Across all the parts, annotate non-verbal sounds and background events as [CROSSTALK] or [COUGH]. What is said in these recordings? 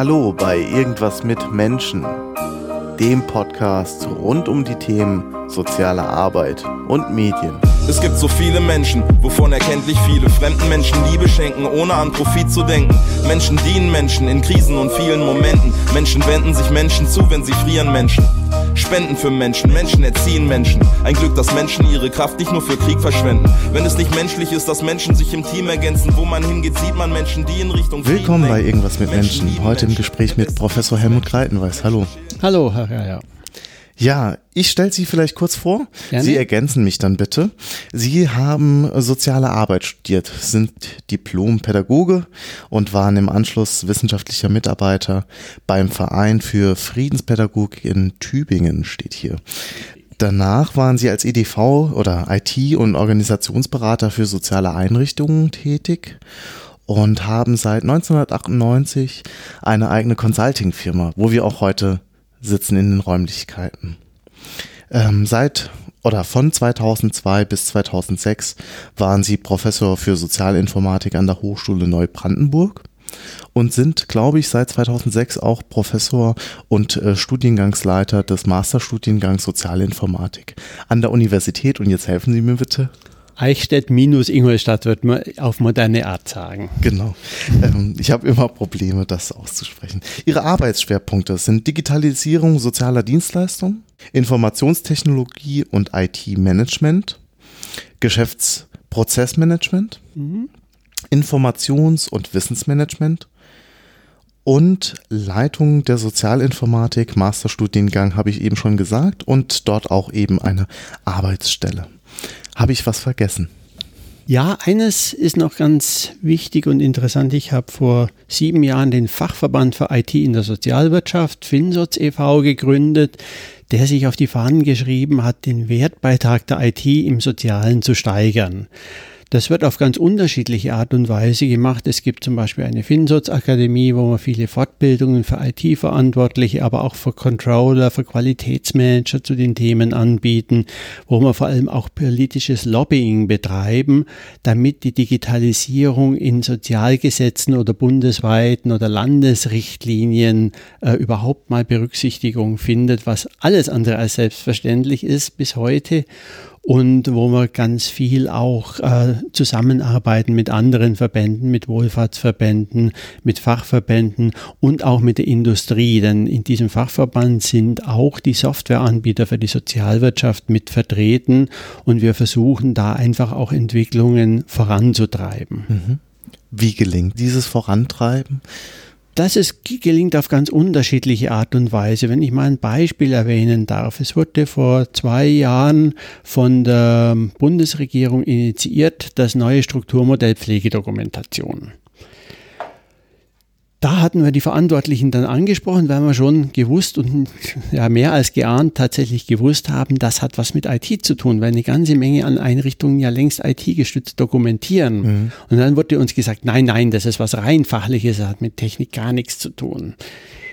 Hallo bei Irgendwas mit Menschen, dem Podcast rund um die Themen soziale Arbeit und Medien. Es gibt so viele Menschen, wovon erkenntlich viele fremden Menschen Liebe schenken, ohne an Profit zu denken. Menschen dienen Menschen in Krisen und vielen Momenten. Menschen wenden sich Menschen zu, wenn sie frieren Menschen. Spenden für Menschen, Menschen erziehen Menschen. Ein Glück, dass Menschen ihre Kraft nicht nur für Krieg verschwenden. Wenn es nicht menschlich ist, dass Menschen sich im Team ergänzen, wo man hingeht, sieht man Menschen, die in Richtung Willkommen bei Irgendwas mit Menschen. Menschen. Heute im Gespräch mit Professor Helmut Greitenweiß. Hallo. Hallo, Herr ja, ja. Ja, ich stelle Sie vielleicht kurz vor. Gerne. Sie ergänzen mich dann bitte. Sie haben soziale Arbeit studiert, sind Diplom-Pädagoge und waren im Anschluss wissenschaftlicher Mitarbeiter beim Verein für Friedenspädagogik in Tübingen, steht hier. Danach waren Sie als EDV oder IT- und Organisationsberater für soziale Einrichtungen tätig und haben seit 1998 eine eigene Consulting-Firma, wo wir auch heute sitzen in den Räumlichkeiten. Ähm, seit oder von 2002 bis 2006 waren sie Professor für Sozialinformatik an der Hochschule Neubrandenburg und sind, glaube ich, seit 2006 auch Professor und äh, Studiengangsleiter des Masterstudiengangs Sozialinformatik an der Universität. Und jetzt helfen Sie mir bitte. Eichstätt minus Ingolstadt wird man auf moderne Art sagen. Genau. Ähm, ich habe immer Probleme, das auszusprechen. Ihre Arbeitsschwerpunkte sind Digitalisierung sozialer Dienstleistungen, Informationstechnologie und IT-Management, Geschäftsprozessmanagement, mhm. Informations- und Wissensmanagement und Leitung der Sozialinformatik, Masterstudiengang habe ich eben schon gesagt und dort auch eben eine Arbeitsstelle. Habe ich was vergessen? Ja, eines ist noch ganz wichtig und interessant. Ich habe vor sieben Jahren den Fachverband für IT in der Sozialwirtschaft, FinSoz e.V., gegründet, der sich auf die Fahnen geschrieben hat, den Wertbeitrag der IT im Sozialen zu steigern. Das wird auf ganz unterschiedliche Art und Weise gemacht. Es gibt zum Beispiel eine FinSoz-Akademie, wo man viele Fortbildungen für IT-Verantwortliche, aber auch für Controller, für Qualitätsmanager zu den Themen anbieten, wo man vor allem auch politisches Lobbying betreiben, damit die Digitalisierung in Sozialgesetzen oder bundesweiten oder Landesrichtlinien äh, überhaupt mal Berücksichtigung findet, was alles andere als selbstverständlich ist bis heute und wo wir ganz viel auch äh, zusammenarbeiten mit anderen Verbänden, mit Wohlfahrtsverbänden, mit Fachverbänden und auch mit der Industrie. Denn in diesem Fachverband sind auch die Softwareanbieter für die Sozialwirtschaft mit vertreten und wir versuchen da einfach auch Entwicklungen voranzutreiben. Mhm. Wie gelingt dieses Vorantreiben? Das ist, gelingt auf ganz unterschiedliche Art und Weise. Wenn ich mal ein Beispiel erwähnen darf. Es wurde vor zwei Jahren von der Bundesregierung initiiert das neue Strukturmodell Pflegedokumentation. Da hatten wir die Verantwortlichen dann angesprochen, weil wir schon gewusst und ja mehr als geahnt tatsächlich gewusst haben, das hat was mit IT zu tun, weil eine ganze Menge an Einrichtungen ja längst IT-gestützt dokumentieren. Mhm. Und dann wurde uns gesagt, nein, nein, das ist was rein fachliches, das hat mit Technik gar nichts zu tun.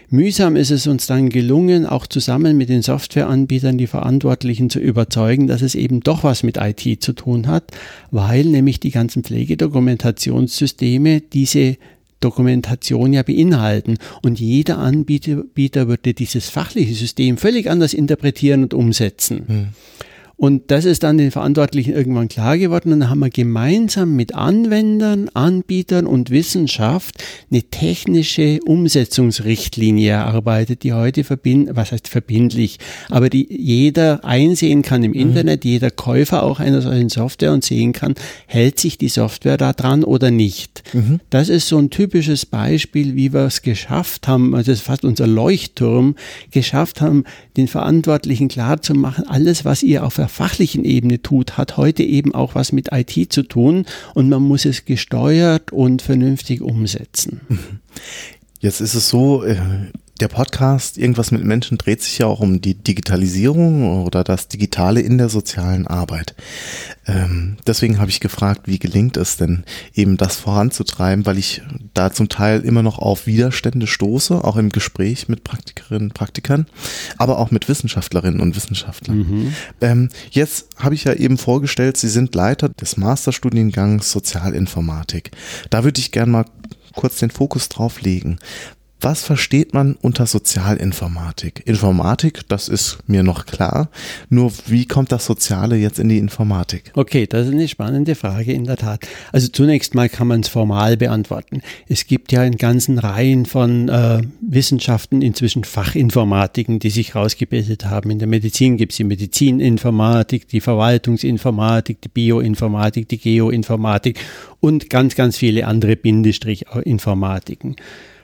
Mühsam ist es uns dann gelungen, auch zusammen mit den Softwareanbietern die Verantwortlichen zu überzeugen, dass es eben doch was mit IT zu tun hat, weil nämlich die ganzen Pflegedokumentationssysteme diese Dokumentation ja beinhalten. Und jeder Anbieter würde dieses fachliche System völlig anders interpretieren und umsetzen. Hm. Und das ist dann den Verantwortlichen irgendwann klar geworden. Und dann haben wir gemeinsam mit Anwendern, Anbietern und Wissenschaft eine technische Umsetzungsrichtlinie erarbeitet, die heute verbind, was heißt verbindlich, aber die jeder einsehen kann im mhm. Internet, jeder Käufer auch einer solchen Software und sehen kann, hält sich die Software da dran oder nicht. Mhm. Das ist so ein typisches Beispiel, wie wir es geschafft haben, also das ist fast unser Leuchtturm, geschafft haben, den Verantwortlichen klar zu machen, alles, was ihr auf der der fachlichen Ebene tut, hat heute eben auch was mit IT zu tun und man muss es gesteuert und vernünftig umsetzen. Mhm. Jetzt ist es so, äh, der Podcast Irgendwas mit Menschen dreht sich ja auch um die Digitalisierung oder das Digitale in der sozialen Arbeit. Ähm, deswegen habe ich gefragt, wie gelingt es denn, eben das voranzutreiben, weil ich da zum Teil immer noch auf Widerstände stoße, auch im Gespräch mit Praktikerinnen und Praktikern, aber auch mit Wissenschaftlerinnen und Wissenschaftlern. Mhm. Ähm, jetzt habe ich ja eben vorgestellt, Sie sind Leiter des Masterstudiengangs Sozialinformatik. Da würde ich gerne mal kurz den Fokus drauf legen. Was versteht man unter Sozialinformatik? Informatik, das ist mir noch klar. Nur wie kommt das Soziale jetzt in die Informatik? Okay, das ist eine spannende Frage in der Tat. Also zunächst mal kann man es formal beantworten. Es gibt ja in ganzen Reihen von äh, Wissenschaften inzwischen Fachinformatiken, die sich rausgebildet haben. In der Medizin gibt es die Medizininformatik, die Verwaltungsinformatik, die Bioinformatik, die Geoinformatik und ganz, ganz viele andere Bindestrich-Informatiken.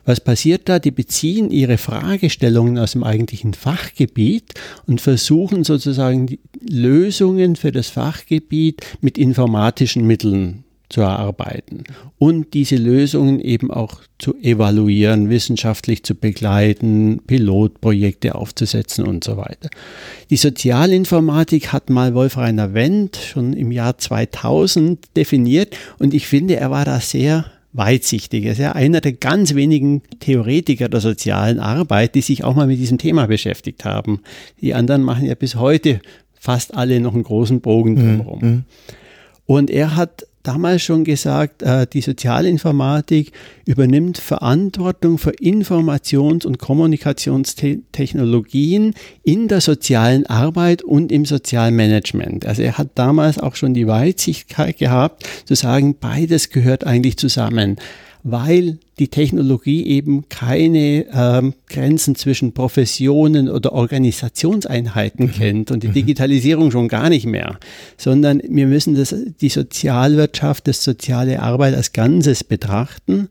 Was passiert da? Die beziehen ihre Fragestellungen aus dem eigentlichen Fachgebiet und versuchen sozusagen Lösungen für das Fachgebiet mit informatischen Mitteln zu erarbeiten und diese Lösungen eben auch zu evaluieren, wissenschaftlich zu begleiten, Pilotprojekte aufzusetzen und so weiter. Die Sozialinformatik hat mal Wolf-Rainer Wendt schon im Jahr 2000 definiert und ich finde, er war da sehr weitsichtig. Er ist ja einer der ganz wenigen Theoretiker der sozialen Arbeit, die sich auch mal mit diesem Thema beschäftigt haben. Die anderen machen ja bis heute fast alle noch einen großen Bogen mhm, drumherum. Mhm. Und er hat damals schon gesagt, äh, die Sozialinformatik übernimmt Verantwortung für Informations- und Kommunikationstechnologien in der sozialen Arbeit und im Sozialmanagement. Also er hat damals auch schon die Weitsichtkeit gehabt, zu sagen, beides gehört eigentlich zusammen weil die Technologie eben keine ähm, Grenzen zwischen Professionen oder Organisationseinheiten mhm. kennt und die mhm. Digitalisierung schon gar nicht mehr, sondern wir müssen das, die Sozialwirtschaft, das soziale Arbeit als Ganzes betrachten.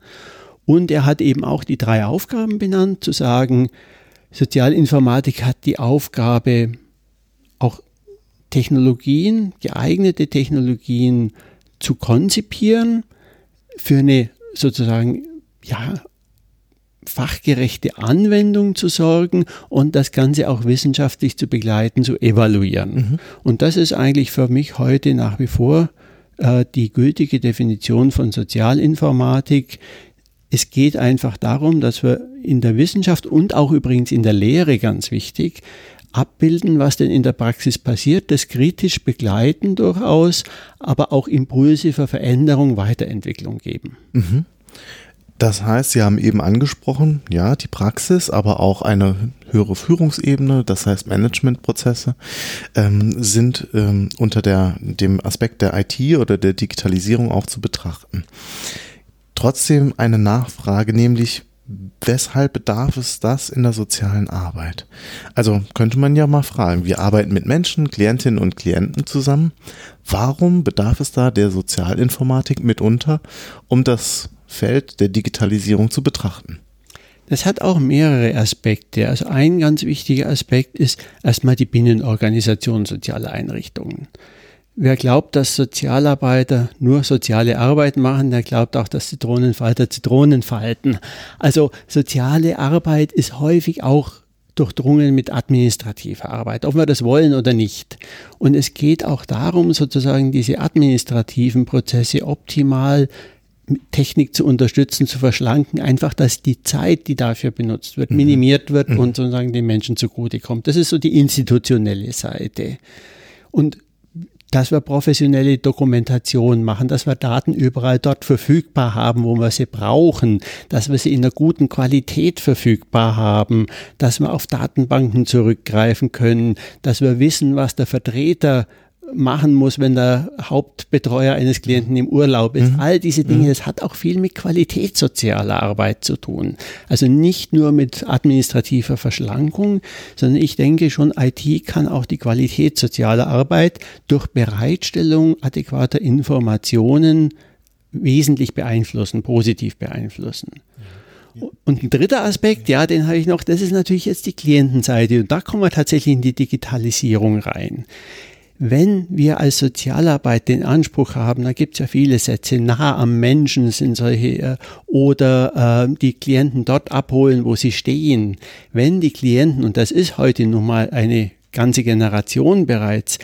Und er hat eben auch die drei Aufgaben benannt, zu sagen, Sozialinformatik hat die Aufgabe, auch Technologien, geeignete Technologien zu konzipieren für eine sozusagen, ja, fachgerechte Anwendung zu sorgen und das Ganze auch wissenschaftlich zu begleiten, zu evaluieren. Mhm. Und das ist eigentlich für mich heute nach wie vor äh, die gültige Definition von Sozialinformatik. Es geht einfach darum, dass wir in der Wissenschaft und auch übrigens in der Lehre ganz wichtig abbilden, was denn in der Praxis passiert, das kritisch begleiten durchaus, aber auch Impulse für Veränderung, Weiterentwicklung geben. Mhm. Das heißt, Sie haben eben angesprochen, ja, die Praxis, aber auch eine höhere Führungsebene, das heißt Managementprozesse, ähm, sind ähm, unter der, dem Aspekt der IT oder der Digitalisierung auch zu betrachten. Trotzdem eine Nachfrage, nämlich weshalb bedarf es das in der sozialen Arbeit? Also könnte man ja mal fragen, wir arbeiten mit Menschen, Klientinnen und Klienten zusammen. Warum bedarf es da der Sozialinformatik mitunter, um das Feld der Digitalisierung zu betrachten? Das hat auch mehrere Aspekte. Also ein ganz wichtiger Aspekt ist erstmal die Binnenorganisation sozialer Einrichtungen. Wer glaubt, dass Sozialarbeiter nur soziale Arbeit machen, der glaubt auch, dass Zitronenfalter Zitronen falten. Also soziale Arbeit ist häufig auch durchdrungen mit administrativer Arbeit, ob wir das wollen oder nicht. Und es geht auch darum, sozusagen diese administrativen Prozesse optimal Technik zu unterstützen, zu verschlanken, einfach, dass die Zeit, die dafür benutzt wird, mhm. minimiert wird mhm. und sozusagen den Menschen zugutekommt. Das ist so die institutionelle Seite. Und dass wir professionelle Dokumentation machen, dass wir Daten überall dort verfügbar haben, wo wir sie brauchen, dass wir sie in einer guten Qualität verfügbar haben, dass wir auf Datenbanken zurückgreifen können, dass wir wissen, was der Vertreter machen muss, wenn der Hauptbetreuer eines Klienten im Urlaub ist. Mhm. All diese Dinge, mhm. das hat auch viel mit Qualität sozialer Arbeit zu tun. Also nicht nur mit administrativer Verschlankung, sondern ich denke schon, IT kann auch die Qualität sozialer Arbeit durch Bereitstellung adäquater Informationen wesentlich beeinflussen, positiv beeinflussen. Und ein dritter Aspekt, ja, den habe ich noch, das ist natürlich jetzt die Klientenseite. Und da kommen wir tatsächlich in die Digitalisierung rein. Wenn wir als Sozialarbeit den Anspruch haben, da gibt es ja viele Sätze, nah am Menschen sind solche, äh, oder äh, die Klienten dort abholen, wo sie stehen. Wenn die Klienten, und das ist heute nun mal eine ganze Generation bereits,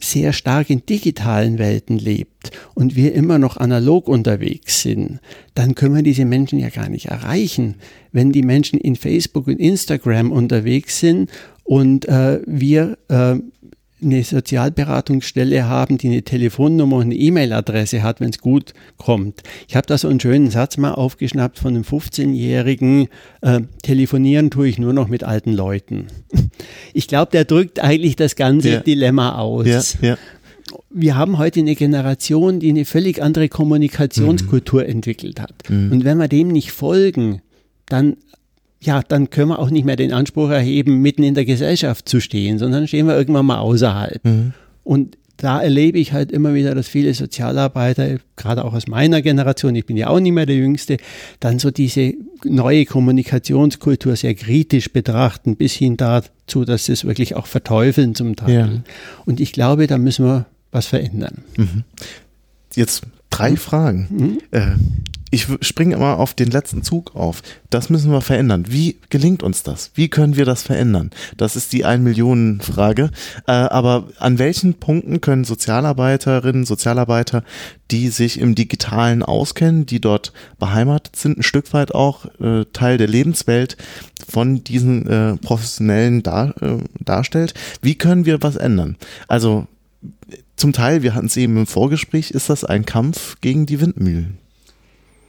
sehr stark in digitalen Welten lebt und wir immer noch analog unterwegs sind, dann können wir diese Menschen ja gar nicht erreichen. Wenn die Menschen in Facebook und Instagram unterwegs sind und äh, wir äh, eine Sozialberatungsstelle haben, die eine Telefonnummer und eine E-Mail-Adresse hat, wenn es gut kommt. Ich habe da so einen schönen Satz mal aufgeschnappt von einem 15-Jährigen, äh, telefonieren tue ich nur noch mit alten Leuten. [LAUGHS] Ich glaube, der drückt eigentlich das ganze ja. Dilemma aus. Ja, ja. Wir haben heute eine Generation, die eine völlig andere Kommunikationskultur mhm. entwickelt hat. Mhm. Und wenn wir dem nicht folgen, dann ja, dann können wir auch nicht mehr den Anspruch erheben, mitten in der Gesellschaft zu stehen, sondern stehen wir irgendwann mal außerhalb. Mhm. Und da erlebe ich halt immer wieder, dass viele Sozialarbeiter, gerade auch aus meiner Generation, ich bin ja auch nicht mehr der Jüngste, dann so diese neue Kommunikationskultur sehr kritisch betrachten, bis hin dazu, dass sie es wirklich auch verteufeln zum Teil. Ja. Und ich glaube, da müssen wir was verändern. Mhm. Jetzt drei. Fragen. Mhm. Äh, ich springe immer auf den letzten Zug auf. Das müssen wir verändern. Wie gelingt uns das? Wie können wir das verändern? Das ist die ein Millionen Frage. Äh, aber an welchen Punkten können Sozialarbeiterinnen, Sozialarbeiter, die sich im Digitalen auskennen, die dort beheimatet sind, ein Stück weit auch äh, Teil der Lebenswelt von diesen äh, Professionellen dar, äh, darstellt, wie können wir was ändern? Also zum Teil, wir hatten es eben im Vorgespräch, ist das ein Kampf gegen die Windmühlen.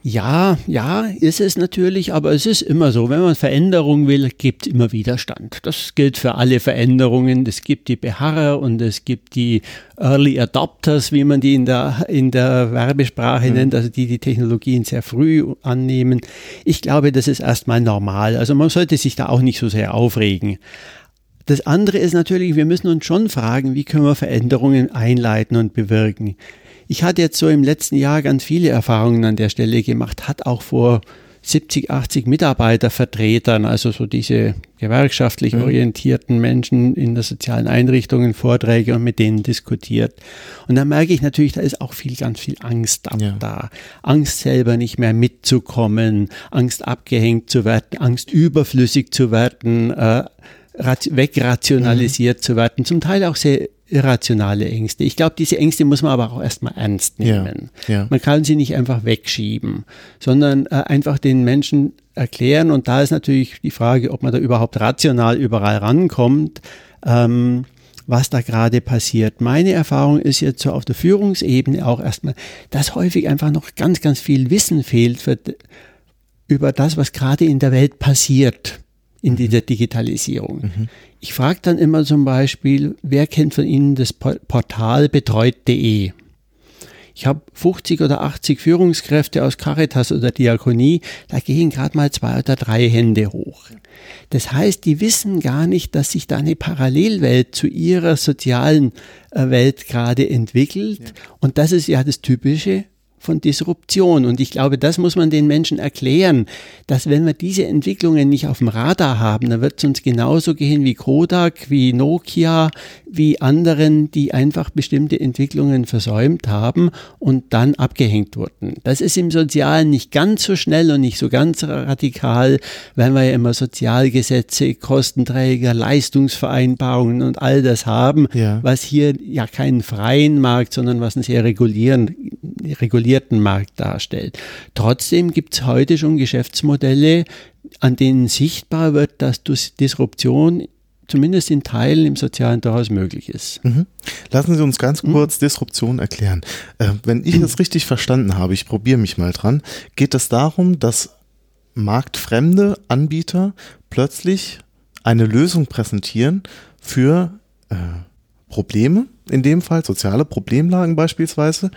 Ja, ja, ist es natürlich, aber es ist immer so, wenn man Veränderung will, gibt es immer Widerstand. Das gilt für alle Veränderungen. Es gibt die Beharrer und es gibt die Early Adopters, wie man die in der, in der Werbesprache mhm. nennt, also die die Technologien sehr früh annehmen. Ich glaube, das ist erstmal normal. Also man sollte sich da auch nicht so sehr aufregen. Das andere ist natürlich, wir müssen uns schon fragen, wie können wir Veränderungen einleiten und bewirken. Ich hatte jetzt so im letzten Jahr ganz viele Erfahrungen an der Stelle gemacht, hat auch vor 70, 80 Mitarbeitervertretern, also so diese gewerkschaftlich mhm. orientierten Menschen in der sozialen Einrichtungen Vorträge und mit denen diskutiert. Und da merke ich natürlich, da ist auch viel, ganz viel Angst ja. da. Angst selber nicht mehr mitzukommen, Angst abgehängt zu werden, Angst überflüssig zu werden, äh, wegrationalisiert mhm. zu werden, zum Teil auch sehr irrationale Ängste. Ich glaube, diese Ängste muss man aber auch erstmal ernst nehmen. Ja, ja. Man kann sie nicht einfach wegschieben, sondern äh, einfach den Menschen erklären. Und da ist natürlich die Frage, ob man da überhaupt rational überall rankommt. Ähm, was da gerade passiert. Meine Erfahrung ist jetzt so auf der Führungsebene auch erstmal, dass häufig einfach noch ganz, ganz viel Wissen fehlt für, über das, was gerade in der Welt passiert in dieser Digitalisierung. Mhm. Ich frage dann immer zum Beispiel, wer kennt von Ihnen das Portal betreut.de? Ich habe 50 oder 80 Führungskräfte aus Caritas oder Diakonie, da gehen gerade mal zwei oder drei Hände hoch. Das heißt, die wissen gar nicht, dass sich da eine Parallelwelt zu ihrer sozialen äh, Welt gerade entwickelt. Ja. Und das ist ja das Typische von Disruption. Und ich glaube, das muss man den Menschen erklären, dass wenn wir diese Entwicklungen nicht auf dem Radar haben, dann wird es uns genauso gehen wie Kodak, wie Nokia, wie anderen, die einfach bestimmte Entwicklungen versäumt haben und dann abgehängt wurden. Das ist im Sozialen nicht ganz so schnell und nicht so ganz radikal, weil wir ja immer Sozialgesetze, Kostenträger, Leistungsvereinbarungen und all das haben, ja. was hier ja keinen freien Markt, sondern was einen sehr regulieren, regulieren regulierten Markt darstellt. Trotzdem gibt es heute schon Geschäftsmodelle, an denen sichtbar wird, dass Disruption zumindest in Teilen im Sozialen durchaus möglich ist. Mhm. Lassen Sie uns ganz mhm. kurz mhm. Disruption erklären. Äh, wenn ich es richtig verstanden habe, ich probiere mich mal dran, geht es darum, dass marktfremde Anbieter plötzlich eine Lösung präsentieren für äh, Probleme, in dem Fall soziale Problemlagen beispielsweise,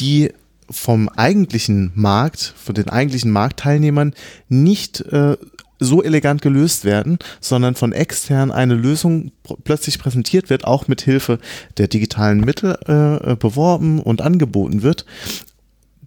die vom eigentlichen Markt, von den eigentlichen Marktteilnehmern nicht äh, so elegant gelöst werden, sondern von extern eine Lösung plötzlich präsentiert wird, auch mit Hilfe der digitalen Mittel äh, beworben und angeboten wird,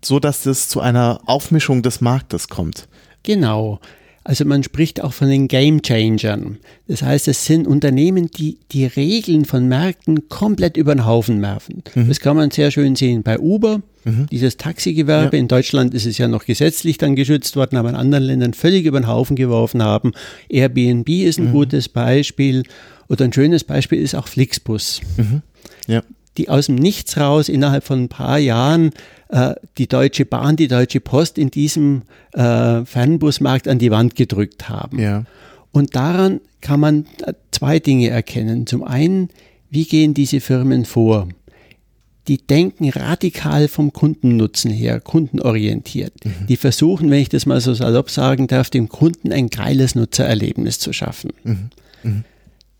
so dass es zu einer Aufmischung des Marktes kommt. Genau. Also man spricht auch von den Game Changern. Das heißt, es sind Unternehmen, die die Regeln von Märkten komplett über den Haufen werfen. Mhm. Das kann man sehr schön sehen bei Uber, mhm. dieses Taxigewerbe. Ja. In Deutschland ist es ja noch gesetzlich dann geschützt worden, aber in anderen Ländern völlig über den Haufen geworfen haben. Airbnb ist ein mhm. gutes Beispiel. Oder ein schönes Beispiel ist auch Flixbus. Mhm. Ja die aus dem Nichts raus innerhalb von ein paar Jahren äh, die Deutsche Bahn, die Deutsche Post in diesem äh, Fernbusmarkt an die Wand gedrückt haben. Ja. Und daran kann man äh, zwei Dinge erkennen. Zum einen, Wie gehen diese Firmen vor? Die denken radikal vom Kundennutzen her, kundenorientiert. Mhm. Die versuchen, wenn ich das mal so salopp sagen darf, dem Kunden ein geiles Nutzererlebnis zu schaffen. Mhm. Mhm.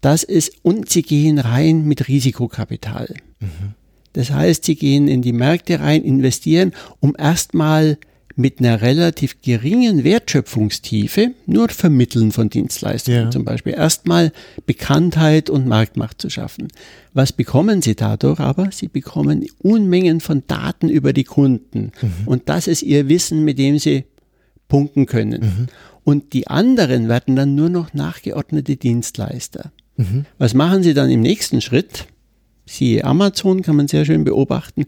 Das ist, und sie gehen rein mit Risikokapital. Mhm. Das heißt, sie gehen in die Märkte rein, investieren, um erstmal mit einer relativ geringen Wertschöpfungstiefe nur Vermitteln von Dienstleistungen ja. zum Beispiel erstmal Bekanntheit und Marktmacht zu schaffen. Was bekommen sie dadurch aber? Sie bekommen Unmengen von Daten über die Kunden mhm. und das ist ihr Wissen, mit dem sie punkten können. Mhm. Und die anderen werden dann nur noch nachgeordnete Dienstleister. Mhm. Was machen sie dann im nächsten Schritt? siehe Amazon, kann man sehr schön beobachten,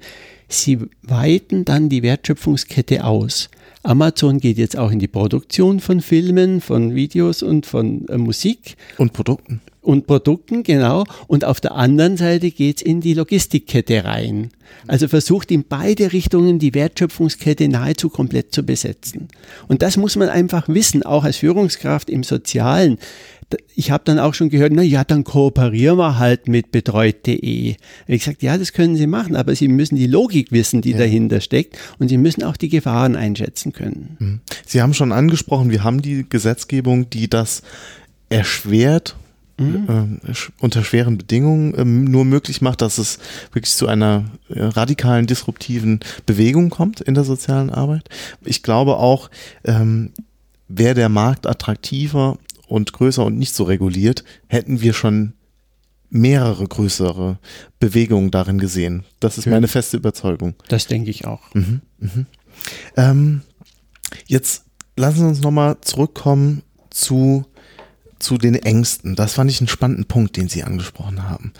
sie weiten dann die Wertschöpfungskette aus. Amazon geht jetzt auch in die Produktion von Filmen, von Videos und von äh, Musik. Und Produkten. Und Produkten, genau. Und auf der anderen Seite geht es in die Logistikkette rein. Also versucht in beide Richtungen die Wertschöpfungskette nahezu komplett zu besetzen. Und das muss man einfach wissen, auch als Führungskraft im Sozialen ich habe dann auch schon gehört, na ja, dann kooperieren wir halt mit betreut.de. Ich gesagt, ja, das können Sie machen, aber Sie müssen die Logik wissen, die ja. dahinter steckt und Sie müssen auch die Gefahren einschätzen können. Mhm. Sie haben schon angesprochen, wir haben die Gesetzgebung, die das erschwert mhm. äh, unter schweren Bedingungen äh, nur möglich macht, dass es wirklich zu einer äh, radikalen, disruptiven Bewegung kommt in der sozialen Arbeit. Ich glaube auch, ähm, wäre der Markt attraktiver und größer und nicht so reguliert, hätten wir schon mehrere größere Bewegungen darin gesehen. Das ist ja. meine feste Überzeugung. Das denke ich auch. Mhm, mhm. Ähm, jetzt lassen Sie uns nochmal zurückkommen zu, zu den Ängsten. Das fand ich einen spannenden Punkt, den Sie angesprochen haben.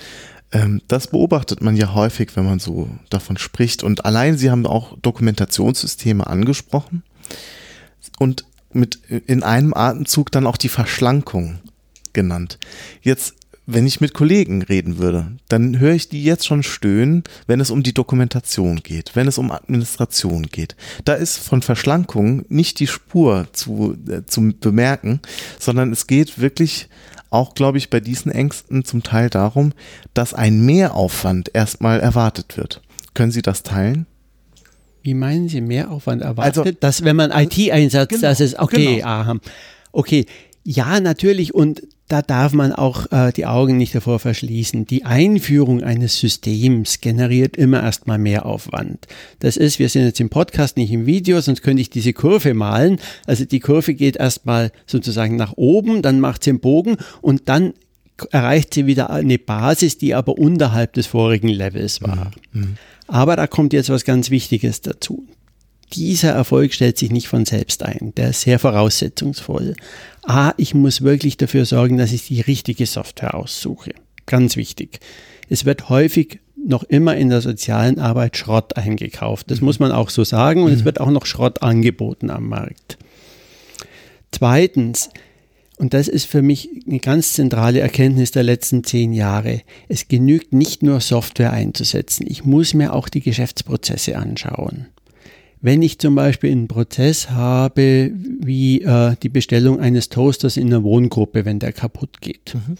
Ähm, das beobachtet man ja häufig, wenn man so davon spricht. Und allein Sie haben auch Dokumentationssysteme angesprochen. Und mit in einem Atemzug dann auch die Verschlankung genannt. Jetzt, wenn ich mit Kollegen reden würde, dann höre ich die jetzt schon stöhnen, wenn es um die Dokumentation geht, wenn es um Administration geht. Da ist von Verschlankung nicht die Spur zu, äh, zu bemerken, sondern es geht wirklich auch, glaube ich, bei diesen Ängsten zum Teil darum, dass ein Mehraufwand erstmal erwartet wird. Können Sie das teilen? Wie meinen Sie Mehraufwand erwartet? Also, dass wenn man IT einsetzt, genau, dass es okay, genau. aha. Okay, ja, natürlich und da darf man auch äh, die Augen nicht davor verschließen. Die Einführung eines Systems generiert immer erstmal mehr Aufwand. Das ist, wir sind jetzt im Podcast, nicht im Video, sonst könnte ich diese Kurve malen. Also die Kurve geht erstmal sozusagen nach oben, dann macht sie einen Bogen und dann erreicht sie wieder eine Basis, die aber unterhalb des vorigen Levels war. Mhm. Mhm. Aber da kommt jetzt was ganz Wichtiges dazu. Dieser Erfolg stellt sich nicht von selbst ein. Der ist sehr voraussetzungsvoll. A, ich muss wirklich dafür sorgen, dass ich die richtige Software aussuche. Ganz wichtig. Es wird häufig noch immer in der sozialen Arbeit Schrott eingekauft. Das muss man auch so sagen. Und es mhm. wird auch noch Schrott angeboten am Markt. Zweitens, und das ist für mich eine ganz zentrale Erkenntnis der letzten zehn Jahre. Es genügt nicht nur Software einzusetzen. Ich muss mir auch die Geschäftsprozesse anschauen. Wenn ich zum Beispiel einen Prozess habe, wie äh, die Bestellung eines Toasters in einer Wohngruppe, wenn der kaputt geht, mhm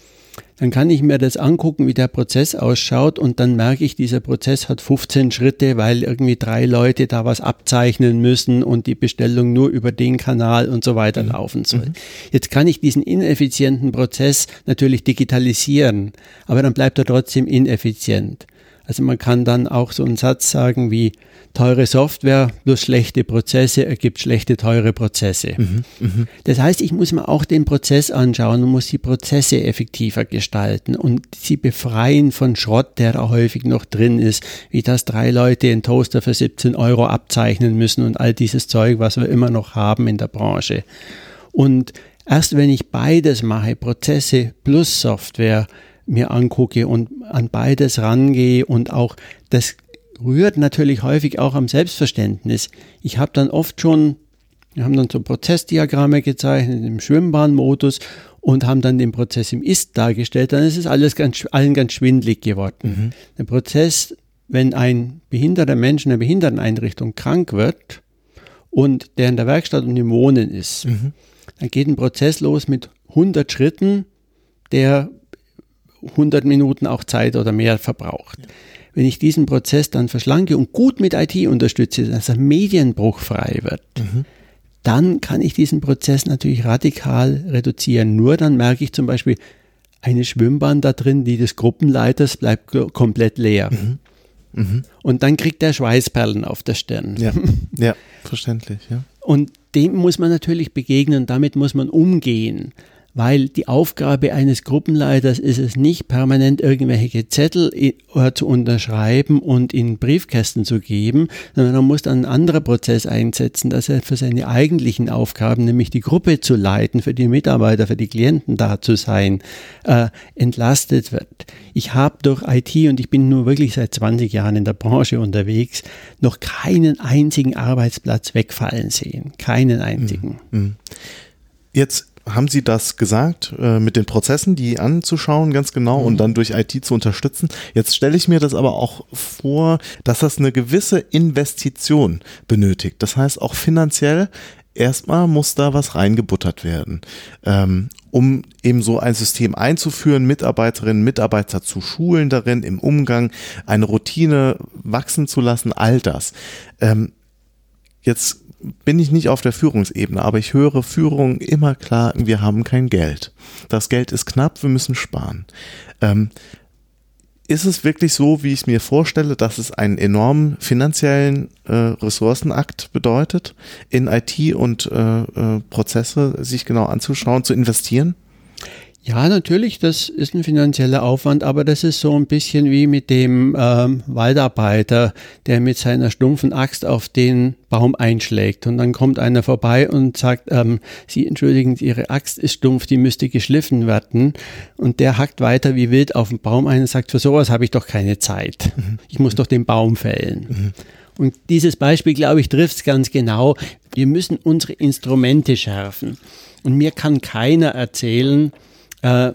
dann kann ich mir das angucken, wie der Prozess ausschaut und dann merke ich, dieser Prozess hat 15 Schritte, weil irgendwie drei Leute da was abzeichnen müssen und die Bestellung nur über den Kanal und so weiter mhm. laufen soll. Mhm. Jetzt kann ich diesen ineffizienten Prozess natürlich digitalisieren, aber dann bleibt er trotzdem ineffizient. Also man kann dann auch so einen Satz sagen wie, teure Software plus schlechte Prozesse ergibt schlechte, teure Prozesse. Mhm, mh. Das heißt, ich muss mir auch den Prozess anschauen und muss die Prozesse effektiver gestalten und sie befreien von Schrott, der da häufig noch drin ist, wie dass drei Leute einen Toaster für 17 Euro abzeichnen müssen und all dieses Zeug, was wir immer noch haben in der Branche. Und erst wenn ich beides mache, Prozesse plus Software, mir angucke und an beides rangehe und auch das rührt natürlich häufig auch am Selbstverständnis. Ich habe dann oft schon, wir haben dann so Prozessdiagramme gezeichnet im Schwimmbahnmodus und haben dann den Prozess im Ist dargestellt, dann ist es alles ganz, allen ganz schwindlig geworden. Mhm. Der Prozess, wenn ein behinderter Mensch in einer Behinderteneinrichtung krank wird und der in der Werkstatt und im Wohnen ist, mhm. dann geht ein Prozess los mit 100 Schritten, der 100 Minuten auch Zeit oder mehr verbraucht. Ja. Wenn ich diesen Prozess dann verschlanke und gut mit IT unterstütze, dass er medienbruchfrei wird, mhm. dann kann ich diesen Prozess natürlich radikal reduzieren. Nur dann merke ich zum Beispiel, eine Schwimmbahn da drin, die des Gruppenleiters bleibt komplett leer. Mhm. Mhm. Und dann kriegt er Schweißperlen auf der Stirn. Ja, [LAUGHS] ja verständlich. Ja. Und dem muss man natürlich begegnen, damit muss man umgehen weil die Aufgabe eines Gruppenleiters ist es nicht, permanent irgendwelche Zettel äh, zu unterschreiben und in Briefkästen zu geben, sondern man muss dann einen anderen Prozess einsetzen, dass er für seine eigentlichen Aufgaben, nämlich die Gruppe zu leiten, für die Mitarbeiter, für die Klienten da zu sein, äh, entlastet wird. Ich habe durch IT, und ich bin nur wirklich seit 20 Jahren in der Branche unterwegs, noch keinen einzigen Arbeitsplatz wegfallen sehen. Keinen einzigen. Mhm. Jetzt haben Sie das gesagt, äh, mit den Prozessen, die anzuschauen, ganz genau, mhm. und dann durch IT zu unterstützen. Jetzt stelle ich mir das aber auch vor, dass das eine gewisse Investition benötigt. Das heißt, auch finanziell erstmal muss da was reingebuttert werden, ähm, um eben so ein System einzuführen, Mitarbeiterinnen, Mitarbeiter zu schulen darin, im Umgang, eine Routine wachsen zu lassen, all das. Ähm, jetzt bin ich nicht auf der Führungsebene, aber ich höre Führung immer klar, wir haben kein Geld. Das Geld ist knapp, wir müssen sparen. Ähm, ist es wirklich so, wie ich es mir vorstelle, dass es einen enormen finanziellen äh, Ressourcenakt bedeutet, in IT und äh, äh, Prozesse sich genau anzuschauen, zu investieren? Ja, natürlich, das ist ein finanzieller Aufwand, aber das ist so ein bisschen wie mit dem ähm, Waldarbeiter, der mit seiner stumpfen Axt auf den Baum einschlägt. Und dann kommt einer vorbei und sagt, ähm, Sie entschuldigen, Ihre Axt ist stumpf, die müsste geschliffen werden. Und der hackt weiter wie wild auf den Baum ein und sagt, für sowas habe ich doch keine Zeit. Mhm. Ich muss doch den Baum fällen. Mhm. Und dieses Beispiel, glaube ich, trifft es ganz genau. Wir müssen unsere Instrumente schärfen. Und mir kann keiner erzählen, äh,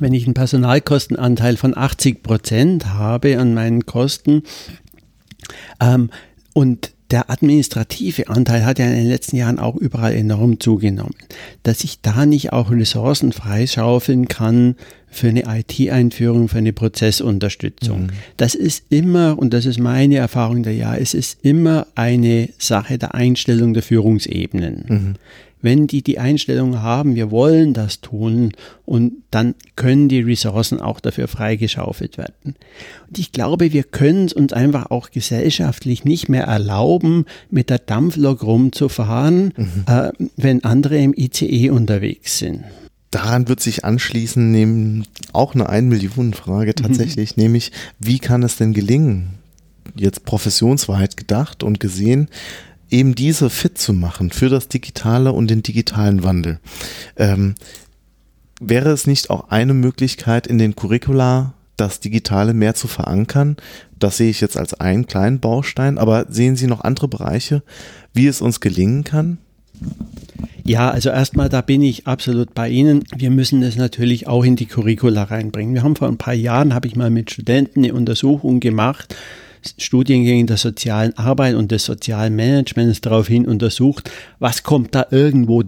wenn ich einen Personalkostenanteil von 80 Prozent habe an meinen Kosten ähm, und der administrative Anteil hat ja in den letzten Jahren auch überall enorm zugenommen, dass ich da nicht auch Ressourcen freischaufeln kann für eine IT-Einführung, für eine Prozessunterstützung. Mhm. Das ist immer, und das ist meine Erfahrung der Jahre, es ist immer eine Sache der Einstellung der Führungsebenen. Mhm wenn die die Einstellung haben, wir wollen das tun und dann können die Ressourcen auch dafür freigeschaufelt werden. Und ich glaube, wir können es uns einfach auch gesellschaftlich nicht mehr erlauben, mit der Dampflok rumzufahren, mhm. äh, wenn andere im ICE unterwegs sind. Daran wird sich anschließen, nehmen auch eine 1 Millionen Frage tatsächlich, mhm. nämlich wie kann es denn gelingen, jetzt Professionswahrheit gedacht und gesehen, eben diese fit zu machen für das Digitale und den digitalen Wandel. Ähm, wäre es nicht auch eine Möglichkeit in den Curricula das Digitale mehr zu verankern? Das sehe ich jetzt als einen kleinen Baustein, aber sehen Sie noch andere Bereiche, wie es uns gelingen kann? Ja, also erstmal, da bin ich absolut bei Ihnen. Wir müssen es natürlich auch in die Curricula reinbringen. Wir haben vor ein paar Jahren, habe ich mal mit Studenten eine Untersuchung gemacht, Studiengängen der sozialen Arbeit und des sozialen Managements daraufhin untersucht, was kommt da irgendwo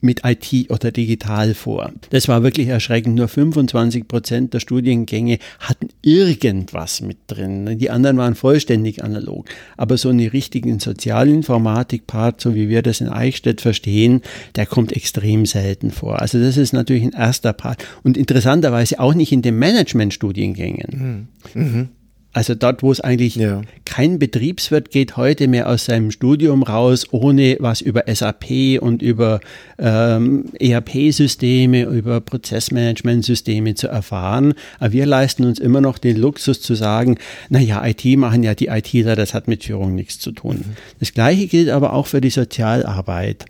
mit IT oder digital vor. Das war wirklich erschreckend. Nur 25 Prozent der Studiengänge hatten irgendwas mit drin. Die anderen waren vollständig analog. Aber so einen richtigen Sozialinformatik-Part, so wie wir das in Eichstätt verstehen, der kommt extrem selten vor. Also das ist natürlich ein erster Part. Und interessanterweise auch nicht in den Management-Studiengängen. Mhm. Mhm. Also dort, wo es eigentlich ja. kein Betriebswirt geht heute mehr aus seinem Studium raus, ohne was über SAP und über ähm, ERP-Systeme, über Prozessmanagement-Systeme zu erfahren. Aber wir leisten uns immer noch den Luxus zu sagen, naja, IT machen ja die ITler, das hat mit Führung nichts zu tun. Mhm. Das Gleiche gilt aber auch für die Sozialarbeit.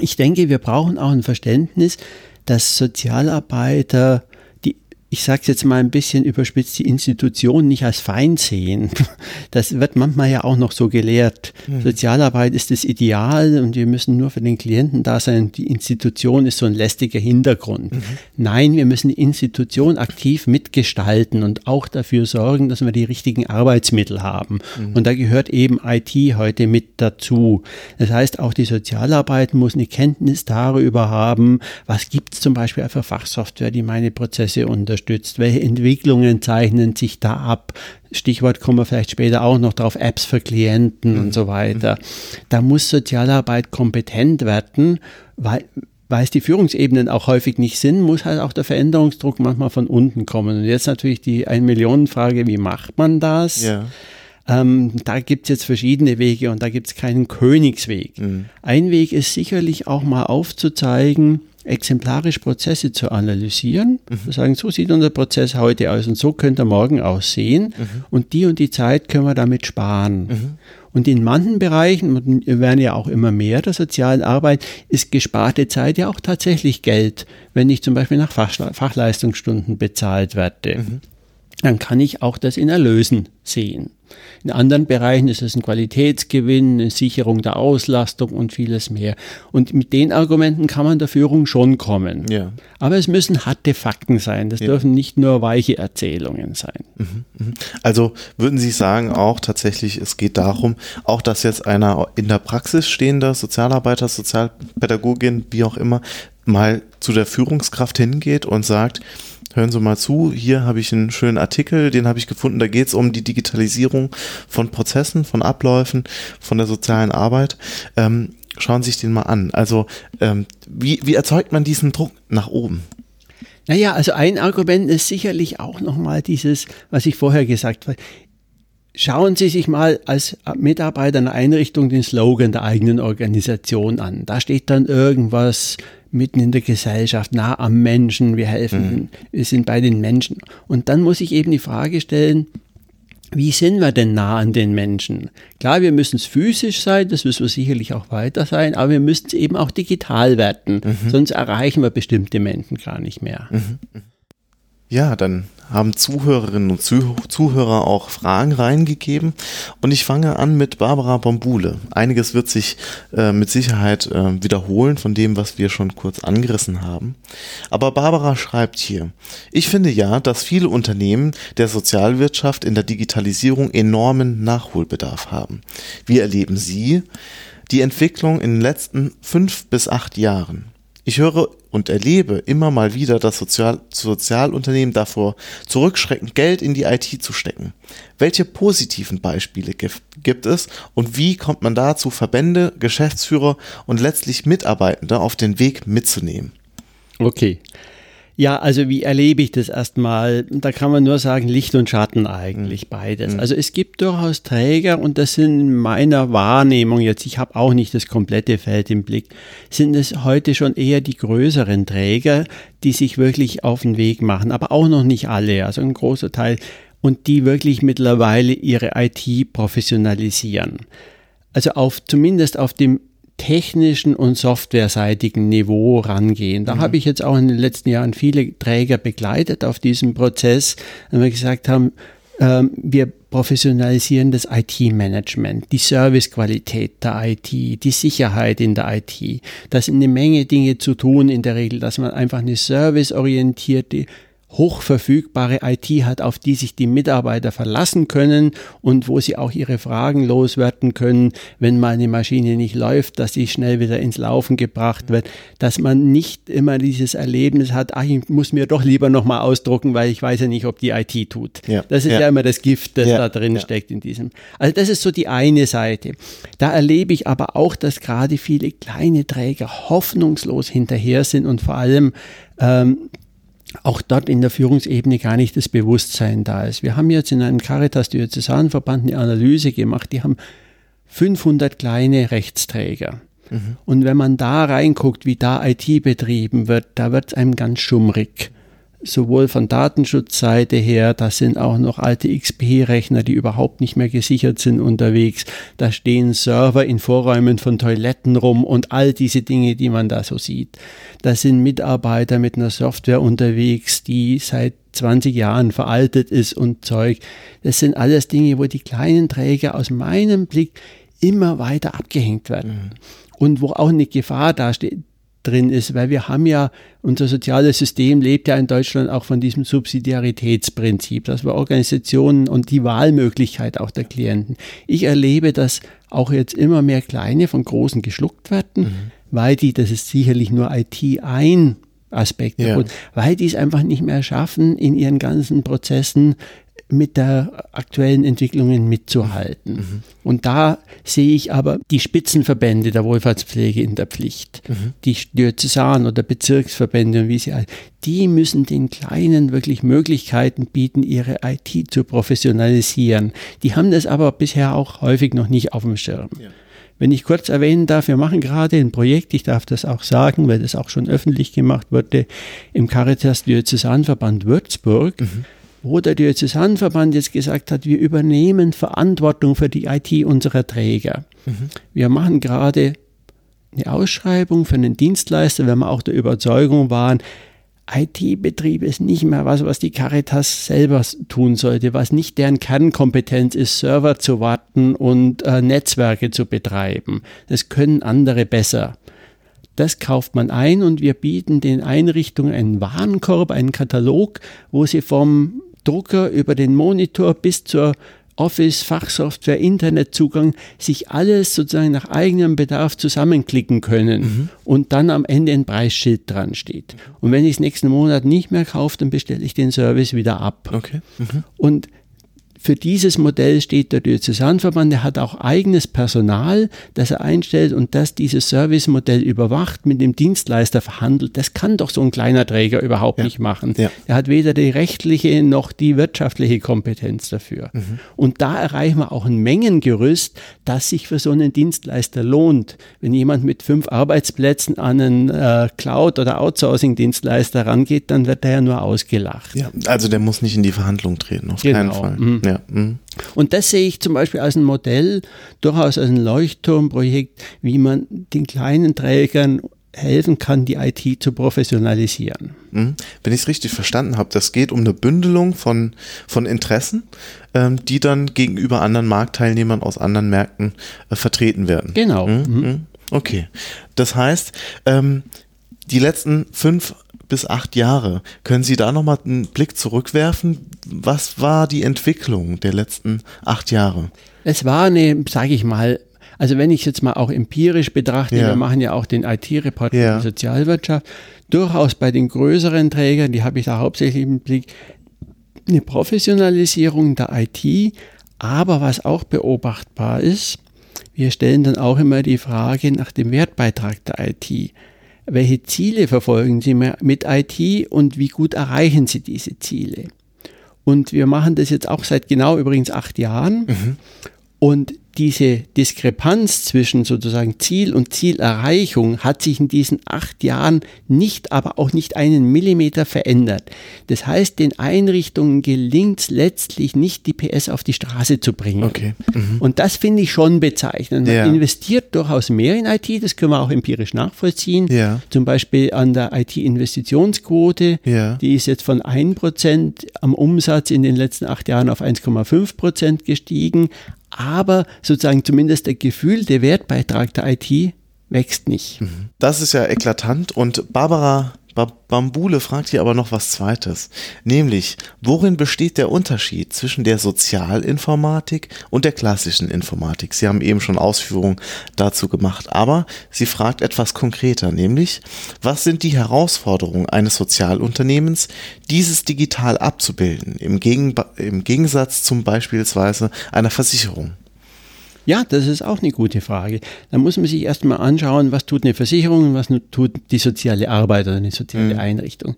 Ich denke, wir brauchen auch ein Verständnis, dass Sozialarbeiter ich sage es jetzt mal ein bisschen überspitzt, die Institution nicht als Feind sehen. [LAUGHS] Das wird manchmal ja auch noch so gelehrt. Mhm. Sozialarbeit ist das Ideal und wir müssen nur für den Klienten da sein. Die Institution ist so ein lästiger Hintergrund. Mhm. Nein, wir müssen die Institution aktiv mitgestalten und auch dafür sorgen, dass wir die richtigen Arbeitsmittel haben. Mhm. Und da gehört eben IT heute mit dazu. Das heißt, auch die Sozialarbeit muss eine Kenntnis darüber haben, was gibt es zum Beispiel für Fachsoftware, die meine Prozesse unterstützt unterstützt? Welche Entwicklungen zeichnen sich da ab? Stichwort kommen wir vielleicht später auch noch drauf, Apps für Klienten mhm. und so weiter. Da muss Sozialarbeit kompetent werden, weil weil es die Führungsebenen auch häufig nicht sind, muss halt auch der Veränderungsdruck manchmal von unten kommen. Und jetzt natürlich die Ein-Millionen-Frage, wie macht man das? Ja. Ähm, da gibt es jetzt verschiedene Wege und da gibt es keinen Königsweg. Mhm. Ein Weg ist sicherlich auch mal aufzuzeigen, exemplarisch Prozesse zu analysieren, mhm. sagen, so sieht unser Prozess heute aus und so könnte er morgen aussehen mhm. und die und die Zeit können wir damit sparen. Mhm. Und in manchen Bereichen, wir werden ja auch immer mehr der sozialen Arbeit, ist gesparte Zeit ja auch tatsächlich Geld, wenn ich zum Beispiel nach Fachleistungsstunden bezahlt werde. Mhm. Dann kann ich auch das in Erlösen sehen. In anderen Bereichen ist es ein Qualitätsgewinn, eine Sicherung der Auslastung und vieles mehr. Und mit den Argumenten kann man der Führung schon kommen. Ja. Aber es müssen harte Fakten sein. Das ja. dürfen nicht nur weiche Erzählungen sein. Mhm, mhm. Also würden Sie sagen auch tatsächlich, es geht darum, auch dass jetzt einer in der Praxis stehender Sozialarbeiter, Sozialpädagogin, wie auch immer, mal zu der Führungskraft hingeht und sagt, hören Sie mal zu, hier habe ich einen schönen Artikel, den habe ich gefunden, da geht es um die Digitalisierung von Prozessen, von Abläufen, von der sozialen Arbeit. Ähm, schauen Sie sich den mal an. Also ähm, wie, wie erzeugt man diesen Druck nach oben? Naja, also ein Argument ist sicherlich auch nochmal dieses, was ich vorher gesagt habe. Schauen Sie sich mal als Mitarbeiter einer Einrichtung den Slogan der eigenen Organisation an. Da steht dann irgendwas mitten in der Gesellschaft, nah am Menschen, wir helfen, mhm. wir sind bei den Menschen. Und dann muss ich eben die Frage stellen, wie sind wir denn nah an den Menschen? Klar, wir müssen es physisch sein, das müssen wir sicherlich auch weiter sein, aber wir müssen es eben auch digital werden, mhm. sonst erreichen wir bestimmte Menschen gar nicht mehr. Mhm. Ja, dann haben Zuhörerinnen und Zuhörer auch Fragen reingegeben. Und ich fange an mit Barbara Bombule. Einiges wird sich äh, mit Sicherheit äh, wiederholen von dem, was wir schon kurz angerissen haben. Aber Barbara schreibt hier, ich finde ja, dass viele Unternehmen der Sozialwirtschaft in der Digitalisierung enormen Nachholbedarf haben. Wie erleben Sie die Entwicklung in den letzten fünf bis acht Jahren? Ich höre und erlebe immer mal wieder, dass Sozial Sozialunternehmen davor zurückschrecken, Geld in die IT zu stecken. Welche positiven Beispiele gibt es und wie kommt man dazu, Verbände, Geschäftsführer und letztlich Mitarbeitende auf den Weg mitzunehmen? Okay. Ja, also wie erlebe ich das erstmal? Da kann man nur sagen, Licht und Schatten eigentlich beides. Mhm. Also es gibt durchaus Träger und das sind in meiner Wahrnehmung jetzt, ich habe auch nicht das komplette Feld im Blick, sind es heute schon eher die größeren Träger, die sich wirklich auf den Weg machen, aber auch noch nicht alle, also ein großer Teil und die wirklich mittlerweile ihre IT professionalisieren. Also auf zumindest auf dem technischen und softwareseitigen Niveau rangehen. Da mhm. habe ich jetzt auch in den letzten Jahren viele Träger begleitet auf diesem Prozess, wenn wir gesagt haben, ähm, wir professionalisieren das IT-Management, die Servicequalität der IT, die Sicherheit in der IT. Da sind eine Menge Dinge zu tun in der Regel, dass man einfach eine serviceorientierte hochverfügbare IT hat, auf die sich die Mitarbeiter verlassen können und wo sie auch ihre Fragen loswerden können, wenn mal eine Maschine nicht läuft, dass sie schnell wieder ins Laufen gebracht wird, dass man nicht immer dieses Erlebnis hat, ach, ich muss mir doch lieber nochmal ausdrucken, weil ich weiß ja nicht, ob die IT tut. Ja, das ist ja. ja. immer das Gift, das ja, da drin steckt in diesem. Also das ist so die eine Seite. Da erlebe ich aber auch, dass gerade viele kleine Träger hoffnungslos hinterher sind und vor allem ähm, auch dort in der Führungsebene gar nicht das Bewusstsein da ist. Wir haben jetzt in einem Caritas Diözesanverband eine Analyse gemacht, die haben 500 kleine Rechtsträger. Mhm. Und wenn man da reinguckt, wie da IT betrieben wird, da wird es einem ganz schummrig sowohl von Datenschutzseite her, da sind auch noch alte XP-Rechner, die überhaupt nicht mehr gesichert sind unterwegs. Da stehen Server in Vorräumen von Toiletten rum und all diese Dinge, die man da so sieht. Da sind Mitarbeiter mit einer Software unterwegs, die seit 20 Jahren veraltet ist und Zeug. Das sind alles Dinge, wo die kleinen Träger aus meinem Blick immer weiter abgehängt werden. Mhm. Und wo auch eine Gefahr dasteht, drin ist, weil wir haben ja, unser soziales System lebt ja in Deutschland auch von diesem Subsidiaritätsprinzip, dass wir Organisationen und die Wahlmöglichkeit auch der Klienten. Ich erlebe, dass auch jetzt immer mehr kleine von großen geschluckt werden, mhm. weil die, das ist sicherlich nur IT ein Aspekte. Ja. Weil die es einfach nicht mehr schaffen, in ihren ganzen Prozessen mit der aktuellen Entwicklungen mitzuhalten. Mhm. Und da sehe ich aber die Spitzenverbände der Wohlfahrtspflege in der Pflicht. Mhm. Die Diözesan- oder Bezirksverbände und wie sie alle, die müssen den Kleinen wirklich Möglichkeiten bieten, ihre IT zu professionalisieren. Die haben das aber bisher auch häufig noch nicht auf dem Schirm. Ja. Wenn ich kurz erwähnen darf, wir machen gerade ein Projekt, ich darf das auch sagen, weil das auch schon öffentlich gemacht wurde, im Caritas Diözesanverband Würzburg. Mhm wo der Diözesanverband jetzt gesagt hat, wir übernehmen Verantwortung für die IT unserer Träger. Mhm. Wir machen gerade eine Ausschreibung für einen Dienstleister, wenn wir auch der Überzeugung waren, IT-Betrieb ist nicht mehr was, was die Caritas selber tun sollte, was nicht deren Kernkompetenz ist, Server zu warten und äh, Netzwerke zu betreiben. Das können andere besser. Das kauft man ein und wir bieten den Einrichtungen einen Warenkorb, einen Katalog, wo sie vom Drucker über den Monitor bis zur Office, Fachsoftware, Internetzugang, sich alles sozusagen nach eigenem Bedarf zusammenklicken können mhm. und dann am Ende ein Preisschild dran steht. Und wenn ich es nächsten Monat nicht mehr kaufe, dann bestelle ich den Service wieder ab. Okay. Mhm. Und für dieses Modell steht der Diözesanverband. Er hat auch eigenes Personal, das er einstellt und das dieses Servicemodell überwacht, mit dem Dienstleister verhandelt. Das kann doch so ein kleiner Träger überhaupt ja. nicht machen. Ja. Er hat weder die rechtliche noch die wirtschaftliche Kompetenz dafür. Mhm. Und da erreichen wir auch ein Mengengerüst, das sich für so einen Dienstleister lohnt. Wenn jemand mit fünf Arbeitsplätzen an einen äh, Cloud- oder Outsourcing-Dienstleister rangeht, dann wird er ja nur ausgelacht. Ja, also der muss nicht in die Verhandlung treten, auf genau. keinen Fall. Mhm. Ja. Ja. Mhm. Und das sehe ich zum Beispiel als ein Modell, durchaus als ein Leuchtturmprojekt, wie man den kleinen Trägern helfen kann, die IT zu professionalisieren. Mhm. Wenn ich es richtig verstanden habe, das geht um eine Bündelung von, von Interessen, ähm, die dann gegenüber anderen Marktteilnehmern aus anderen Märkten äh, vertreten werden. Genau. Mhm. Mhm. Okay. Das heißt, ähm, die letzten fünf bis acht Jahre. Können Sie da nochmal einen Blick zurückwerfen? Was war die Entwicklung der letzten acht Jahre? Es war eine, sage ich mal, also wenn ich es jetzt mal auch empirisch betrachte, ja. wir machen ja auch den IT-Report ja. für die Sozialwirtschaft, durchaus bei den größeren Trägern, die habe ich da hauptsächlich im Blick, eine Professionalisierung der IT, aber was auch beobachtbar ist, wir stellen dann auch immer die Frage nach dem Wertbeitrag der IT welche Ziele verfolgen Sie mit IT und wie gut erreichen Sie diese Ziele? Und wir machen das jetzt auch seit genau übrigens acht Jahren. Mhm. Und diese Diskrepanz zwischen sozusagen Ziel und Zielerreichung hat sich in diesen acht Jahren nicht, aber auch nicht einen Millimeter verändert. Das heißt, den Einrichtungen gelingt es letztlich nicht, die PS auf die Straße zu bringen. Okay. Mhm. Und das finde ich schon bezeichnend. Man ja. investiert durchaus mehr in IT, das können wir auch empirisch nachvollziehen. Ja. Zum Beispiel an der IT-Investitionsquote, ja. die ist jetzt von 1% am Umsatz in den letzten acht Jahren auf 1,5% gestiegen aber sozusagen zumindest der gefühlte Wertbeitrag der IT wächst nicht. Mhm. Das ist ja eklatant und Barbara Bambule fragt hier aber noch was Zweites, nämlich, worin besteht der Unterschied zwischen der Sozialinformatik und der klassischen Informatik? Sie haben eben schon Ausführungen dazu gemacht, aber sie fragt etwas konkreter, nämlich, was sind die Herausforderungen eines Sozialunternehmens, dieses digital abzubilden, im, Gegen im Gegensatz zum beispielsweise einer Versicherung? Ja, das ist auch eine gute Frage. Da muss man sich erstmal anschauen, was tut eine Versicherung und was tut die soziale Arbeit oder eine soziale mhm. Einrichtung.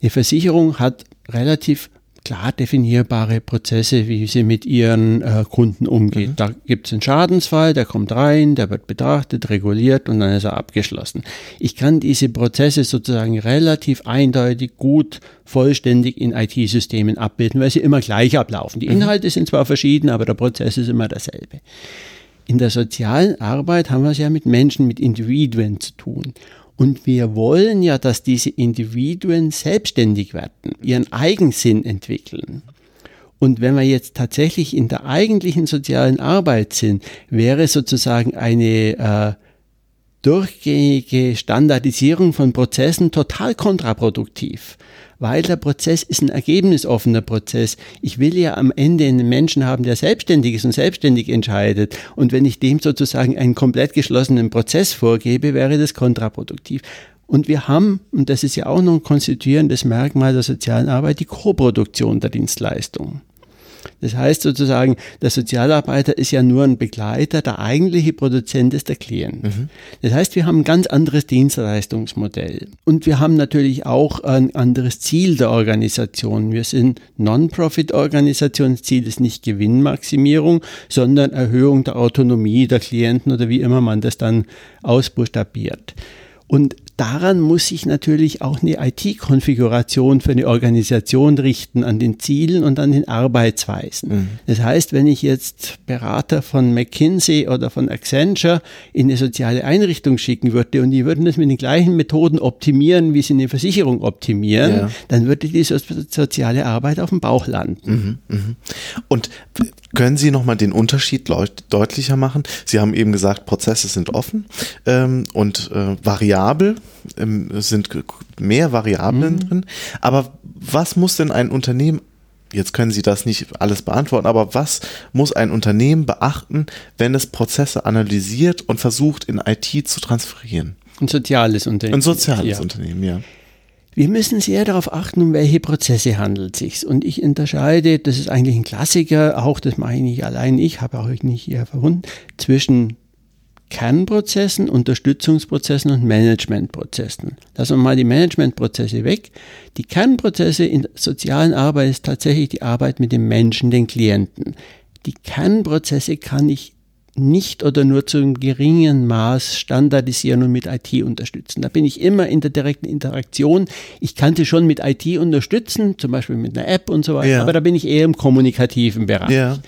Eine Versicherung hat relativ klar definierbare Prozesse, wie sie mit ihren äh, Kunden umgeht. Mhm. Da gibt es einen Schadensfall, der kommt rein, der wird betrachtet, reguliert und dann ist er abgeschlossen. Ich kann diese Prozesse sozusagen relativ eindeutig, gut, vollständig in IT-Systemen abbilden, weil sie immer gleich ablaufen. Die mhm. Inhalte mhm. sind zwar verschieden, aber der Prozess ist immer derselbe. In der sozialen Arbeit haben wir es ja mit Menschen, mit Individuen zu tun. Und wir wollen ja, dass diese Individuen selbstständig werden, ihren Eigensinn entwickeln. Und wenn wir jetzt tatsächlich in der eigentlichen sozialen Arbeit sind, wäre sozusagen eine äh, durchgängige Standardisierung von Prozessen total kontraproduktiv weil der Prozess ist ein ergebnisoffener Prozess. Ich will ja am Ende einen Menschen haben, der selbstständig ist und selbstständig entscheidet. Und wenn ich dem sozusagen einen komplett geschlossenen Prozess vorgebe, wäre das kontraproduktiv. Und wir haben, und das ist ja auch noch ein konstituierendes Merkmal der sozialen Arbeit, die Koproduktion der Dienstleistung. Das heißt sozusagen, der Sozialarbeiter ist ja nur ein Begleiter, der eigentliche Produzent ist der Klient. Mhm. Das heißt, wir haben ein ganz anderes Dienstleistungsmodell. Und wir haben natürlich auch ein anderes Ziel der Organisation. Wir sind Non-Profit-Organisation. Das Ziel ist nicht Gewinnmaximierung, sondern Erhöhung der Autonomie der Klienten oder wie immer man das dann ausbuchstabiert. Und daran muss sich natürlich auch eine IT-Konfiguration für eine Organisation richten, an den Zielen und an den Arbeitsweisen. Mhm. Das heißt, wenn ich jetzt Berater von McKinsey oder von Accenture in eine soziale Einrichtung schicken würde und die würden das mit den gleichen Methoden optimieren, wie sie eine Versicherung optimieren, ja. dann würde die soziale Arbeit auf dem Bauch landen. Mhm, mh. Und können Sie nochmal den Unterschied deutlicher machen? Sie haben eben gesagt, Prozesse sind offen ähm, und äh, variabel, ähm, sind mehr Variablen mhm. drin. Aber was muss denn ein Unternehmen Jetzt können Sie das nicht alles beantworten, aber was muss ein Unternehmen beachten, wenn es Prozesse analysiert und versucht in IT zu transferieren? Ein soziales Unternehmen. Ein soziales ja. Unternehmen, ja. Wir müssen sehr darauf achten, um welche Prozesse handelt es sich. Und ich unterscheide, das ist eigentlich ein Klassiker, auch das mache ich nicht allein, ich habe auch nicht hier verwunden, zwischen Kernprozessen, Unterstützungsprozessen und Managementprozessen. Lassen wir mal die Managementprozesse weg. Die Kernprozesse in der sozialen Arbeit ist tatsächlich die Arbeit mit dem Menschen, den Klienten. Die Kernprozesse kann ich nicht oder nur zu einem geringen Maß standardisieren und mit IT unterstützen. Da bin ich immer in der direkten Interaktion. Ich kann sie schon mit IT unterstützen, zum Beispiel mit einer App und so weiter, ja. aber da bin ich eher im kommunikativen Bereich. Ja.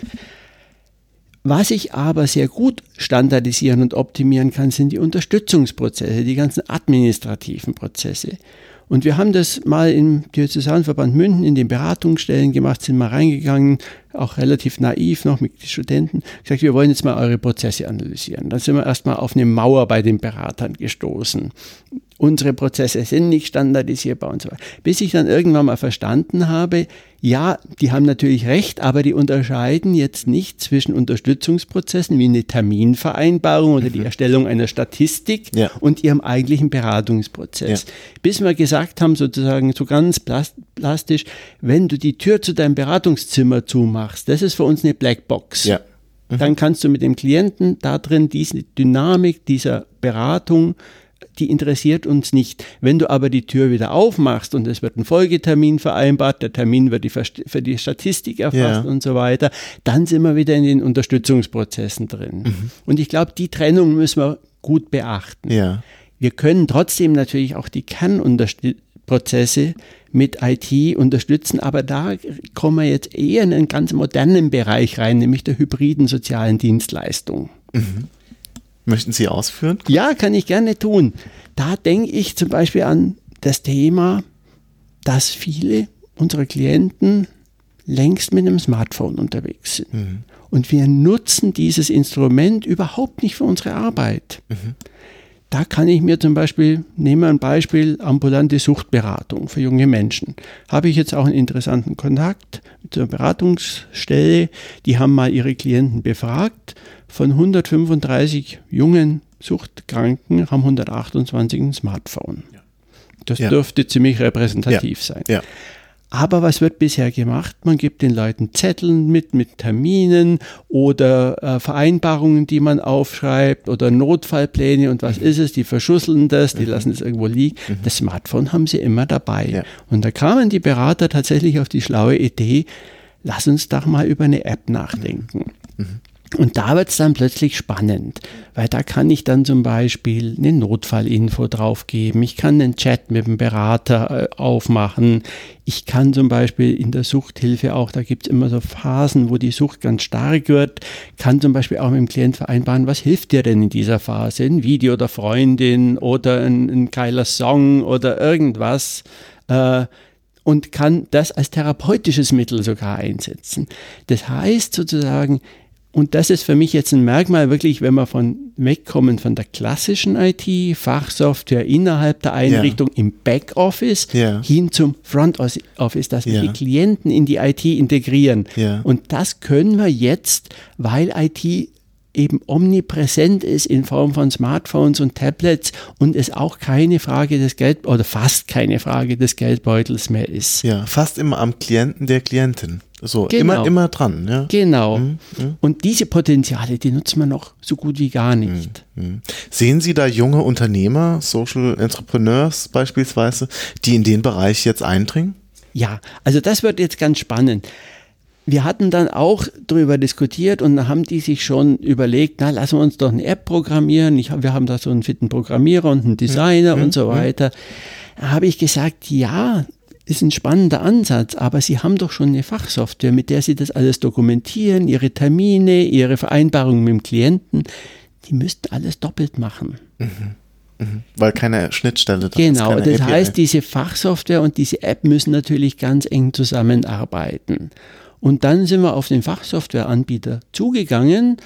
Was ich aber sehr gut standardisieren und optimieren kann, sind die Unterstützungsprozesse, die ganzen administrativen Prozesse. Und wir haben das mal im Diözesanverband München in den Beratungsstellen gemacht, sind mal reingegangen, auch relativ naiv noch mit den Studenten, gesagt, wir wollen jetzt mal eure Prozesse analysieren. Dann sind wir erstmal auf eine Mauer bei den Beratern gestoßen unsere Prozesse sind nicht standardisierbar und so weiter. Bis ich dann irgendwann mal verstanden habe, ja, die haben natürlich recht, aber die unterscheiden jetzt nicht zwischen Unterstützungsprozessen wie eine Terminvereinbarung oder die mhm. Erstellung einer Statistik ja. und ihrem eigentlichen Beratungsprozess. Ja. Bis wir gesagt haben, sozusagen so ganz plastisch, wenn du die Tür zu deinem Beratungszimmer zumachst, das ist für uns eine Blackbox. Ja. Mhm. Dann kannst du mit dem Klienten da drin diese Dynamik dieser Beratung die interessiert uns nicht. Wenn du aber die Tür wieder aufmachst und es wird ein Folgetermin vereinbart, der Termin wird die für die Statistik erfasst ja. und so weiter, dann sind wir wieder in den Unterstützungsprozessen drin. Mhm. Und ich glaube, die Trennung müssen wir gut beachten. Ja. Wir können trotzdem natürlich auch die Kernprozesse mit IT unterstützen, aber da kommen wir jetzt eher in einen ganz modernen Bereich rein, nämlich der hybriden sozialen Dienstleistung. Mhm. Möchten Sie ausführen? Ja, kann ich gerne tun. Da denke ich zum Beispiel an das Thema, dass viele unserer Klienten längst mit einem Smartphone unterwegs sind. Mhm. Und wir nutzen dieses Instrument überhaupt nicht für unsere Arbeit. Mhm. Da kann ich mir zum Beispiel, nehmen wir ein Beispiel, ambulante Suchtberatung für junge Menschen. Habe ich jetzt auch einen interessanten Kontakt mit einer Beratungsstelle, die haben mal ihre Klienten befragt von 135 jungen Suchtkranken haben 128 ein Smartphone. Das ja. dürfte ziemlich repräsentativ ja. sein. Ja. Aber was wird bisher gemacht? Man gibt den Leuten Zetteln mit, mit Terminen oder äh, Vereinbarungen, die man aufschreibt oder Notfallpläne und was mhm. ist es? Die verschusseln das, die mhm. lassen es irgendwo liegen. Mhm. Das Smartphone haben sie immer dabei. Ja. Und da kamen die Berater tatsächlich auf die schlaue Idee, lass uns doch mal über eine App nachdenken. Mhm. Und da wird es dann plötzlich spannend, weil da kann ich dann zum Beispiel eine Notfallinfo draufgeben, ich kann einen Chat mit dem Berater äh, aufmachen, ich kann zum Beispiel in der Suchthilfe auch, da gibt es immer so Phasen, wo die Sucht ganz stark wird, kann zum Beispiel auch mit dem Klient vereinbaren, was hilft dir denn in dieser Phase? Ein Video der Freundin oder ein, ein geiler Song oder irgendwas. Äh, und kann das als therapeutisches Mittel sogar einsetzen. Das heißt sozusagen, und das ist für mich jetzt ein Merkmal, wirklich, wenn wir von wegkommen von der klassischen IT, Fachsoftware innerhalb der Einrichtung ja. im Backoffice ja. hin zum Front Office, dass wir ja. die Klienten in die IT integrieren. Und das können wir jetzt, weil IT eben omnipräsent ist in Form von Smartphones und Tablets und es auch keine Frage des Geld oder fast keine Frage des Geldbeutels mehr ist. Ja, fast immer am Klienten der Klientin. So, genau. immer, immer dran. Ja. Genau. Mhm. Und diese Potenziale, die nutzen wir noch so gut wie gar nicht. Mhm. mhm. Sehen Sie da junge Unternehmer, Social Entrepreneurs beispielsweise, die in den Bereich jetzt eindringen? Ja, also das wird jetzt ganz spannend. Wir hatten dann auch darüber diskutiert und da haben die sich schon überlegt, na, lassen wir uns doch eine App programmieren. Ich, wir haben da so einen fitten Programmierer und einen Designer mhm. und so weiter. Da habe ich gesagt, ja, ist ein spannender Ansatz, aber Sie haben doch schon eine Fachsoftware, mit der Sie das alles dokumentieren, Ihre Termine, Ihre Vereinbarungen mit dem Klienten. Die müssten alles doppelt machen. Mhm. Mhm. Weil keine Schnittstelle da genau, ist. Genau, das API. heißt, diese Fachsoftware und diese App müssen natürlich ganz eng zusammenarbeiten. Und dann sind wir auf den Fachsoftwareanbieter zugegangen,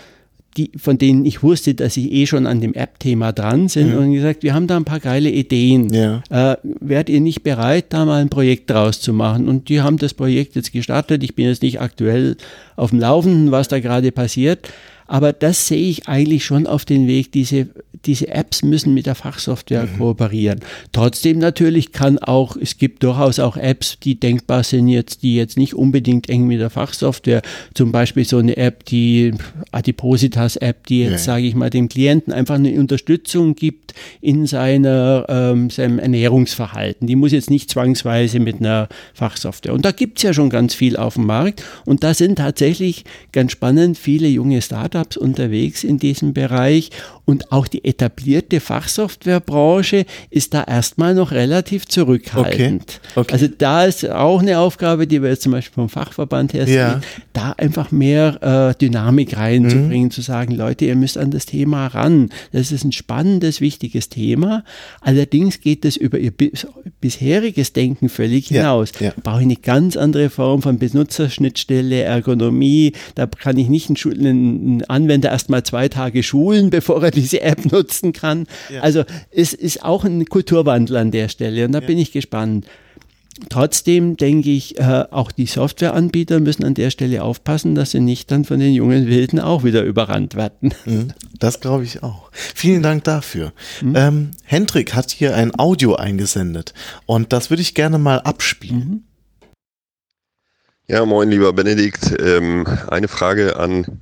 die, von denen ich wusste, dass sie eh schon an dem App-Thema dran sind mhm. und gesagt, wir haben da ein paar geile Ideen. Ja. Äh, wärt ihr nicht bereit, da mal ein Projekt draus zu machen? Und die haben das Projekt jetzt gestartet. Ich bin jetzt nicht aktuell auf dem Laufenden, was da gerade passiert. Aber das sehe ich eigentlich schon auf den Weg. Diese, diese Apps müssen mit der Fachsoftware mhm. kooperieren. Trotzdem natürlich kann auch, es gibt durchaus auch Apps, die denkbar sind jetzt, die jetzt nicht unbedingt eng mit der Fachsoftware, zum Beispiel so eine App, die Adipositas-App, die jetzt, ja. sage ich mal, dem Klienten einfach eine Unterstützung gibt in seiner, ähm, seinem Ernährungsverhalten. Die muss jetzt nicht zwangsweise mit einer Fachsoftware. Und da gibt es ja schon ganz viel auf dem Markt. Und da sind tatsächlich ganz spannend viele junge Startups Startups unterwegs in diesem Bereich und auch die etablierte Fachsoftwarebranche ist da erstmal noch relativ zurückhaltend. Okay. Okay. Also da ist auch eine Aufgabe, die wir jetzt zum Beispiel vom Fachverband her sehen, ja. da einfach mehr äh, Dynamik reinzubringen, mhm. zu sagen, Leute, ihr müsst an das Thema ran. Das ist ein spannendes, wichtiges Thema. Allerdings geht es über ihr bis, bisheriges Denken völlig hinaus. Ja. Ja. Da brauche ich eine ganz andere Form von Benutzerschnittstelle, Ergonomie. Da kann ich nicht einen, einen Anwender erst mal zwei Tage schulen, [LAUGHS] bevor er diese App nutzen kann. Ja. Also es ist auch ein Kulturwandel an der Stelle und da ja. bin ich gespannt. Trotzdem denke ich, äh, auch die Softwareanbieter müssen an der Stelle aufpassen, dass sie nicht dann von den jungen Wilden auch wieder überrannt werden. [LAUGHS] Mhm. Das glaube ich auch. Vielen Dank dafür. Mhm. Ähm, Hendrik hat hier ein Audio eingesendet und das würde ich gerne mal abspielen. Mhm. Ja, moin, lieber Benedikt. Ähm, eine Frage an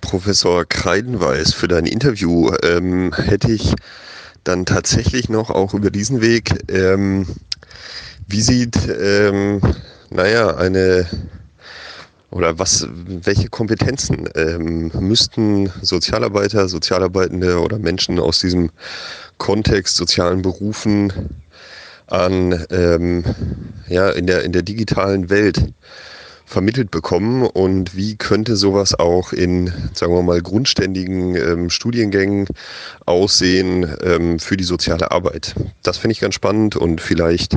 Professor Kreidenweiß für dein Interview. Ähm, hätte ich dann tatsächlich noch auch über diesen Weg, ähm, wie sieht, ähm, naja, eine oder was, welche Kompetenzen ähm, müssten Sozialarbeiter, Sozialarbeitende oder Menschen aus diesem Kontext sozialen Berufen an ähm, ja in der in der digitalen Welt vermittelt bekommen und wie könnte sowas auch in, sagen wir mal, grundständigen ähm, Studiengängen aussehen ähm, für die soziale Arbeit? Das finde ich ganz spannend und vielleicht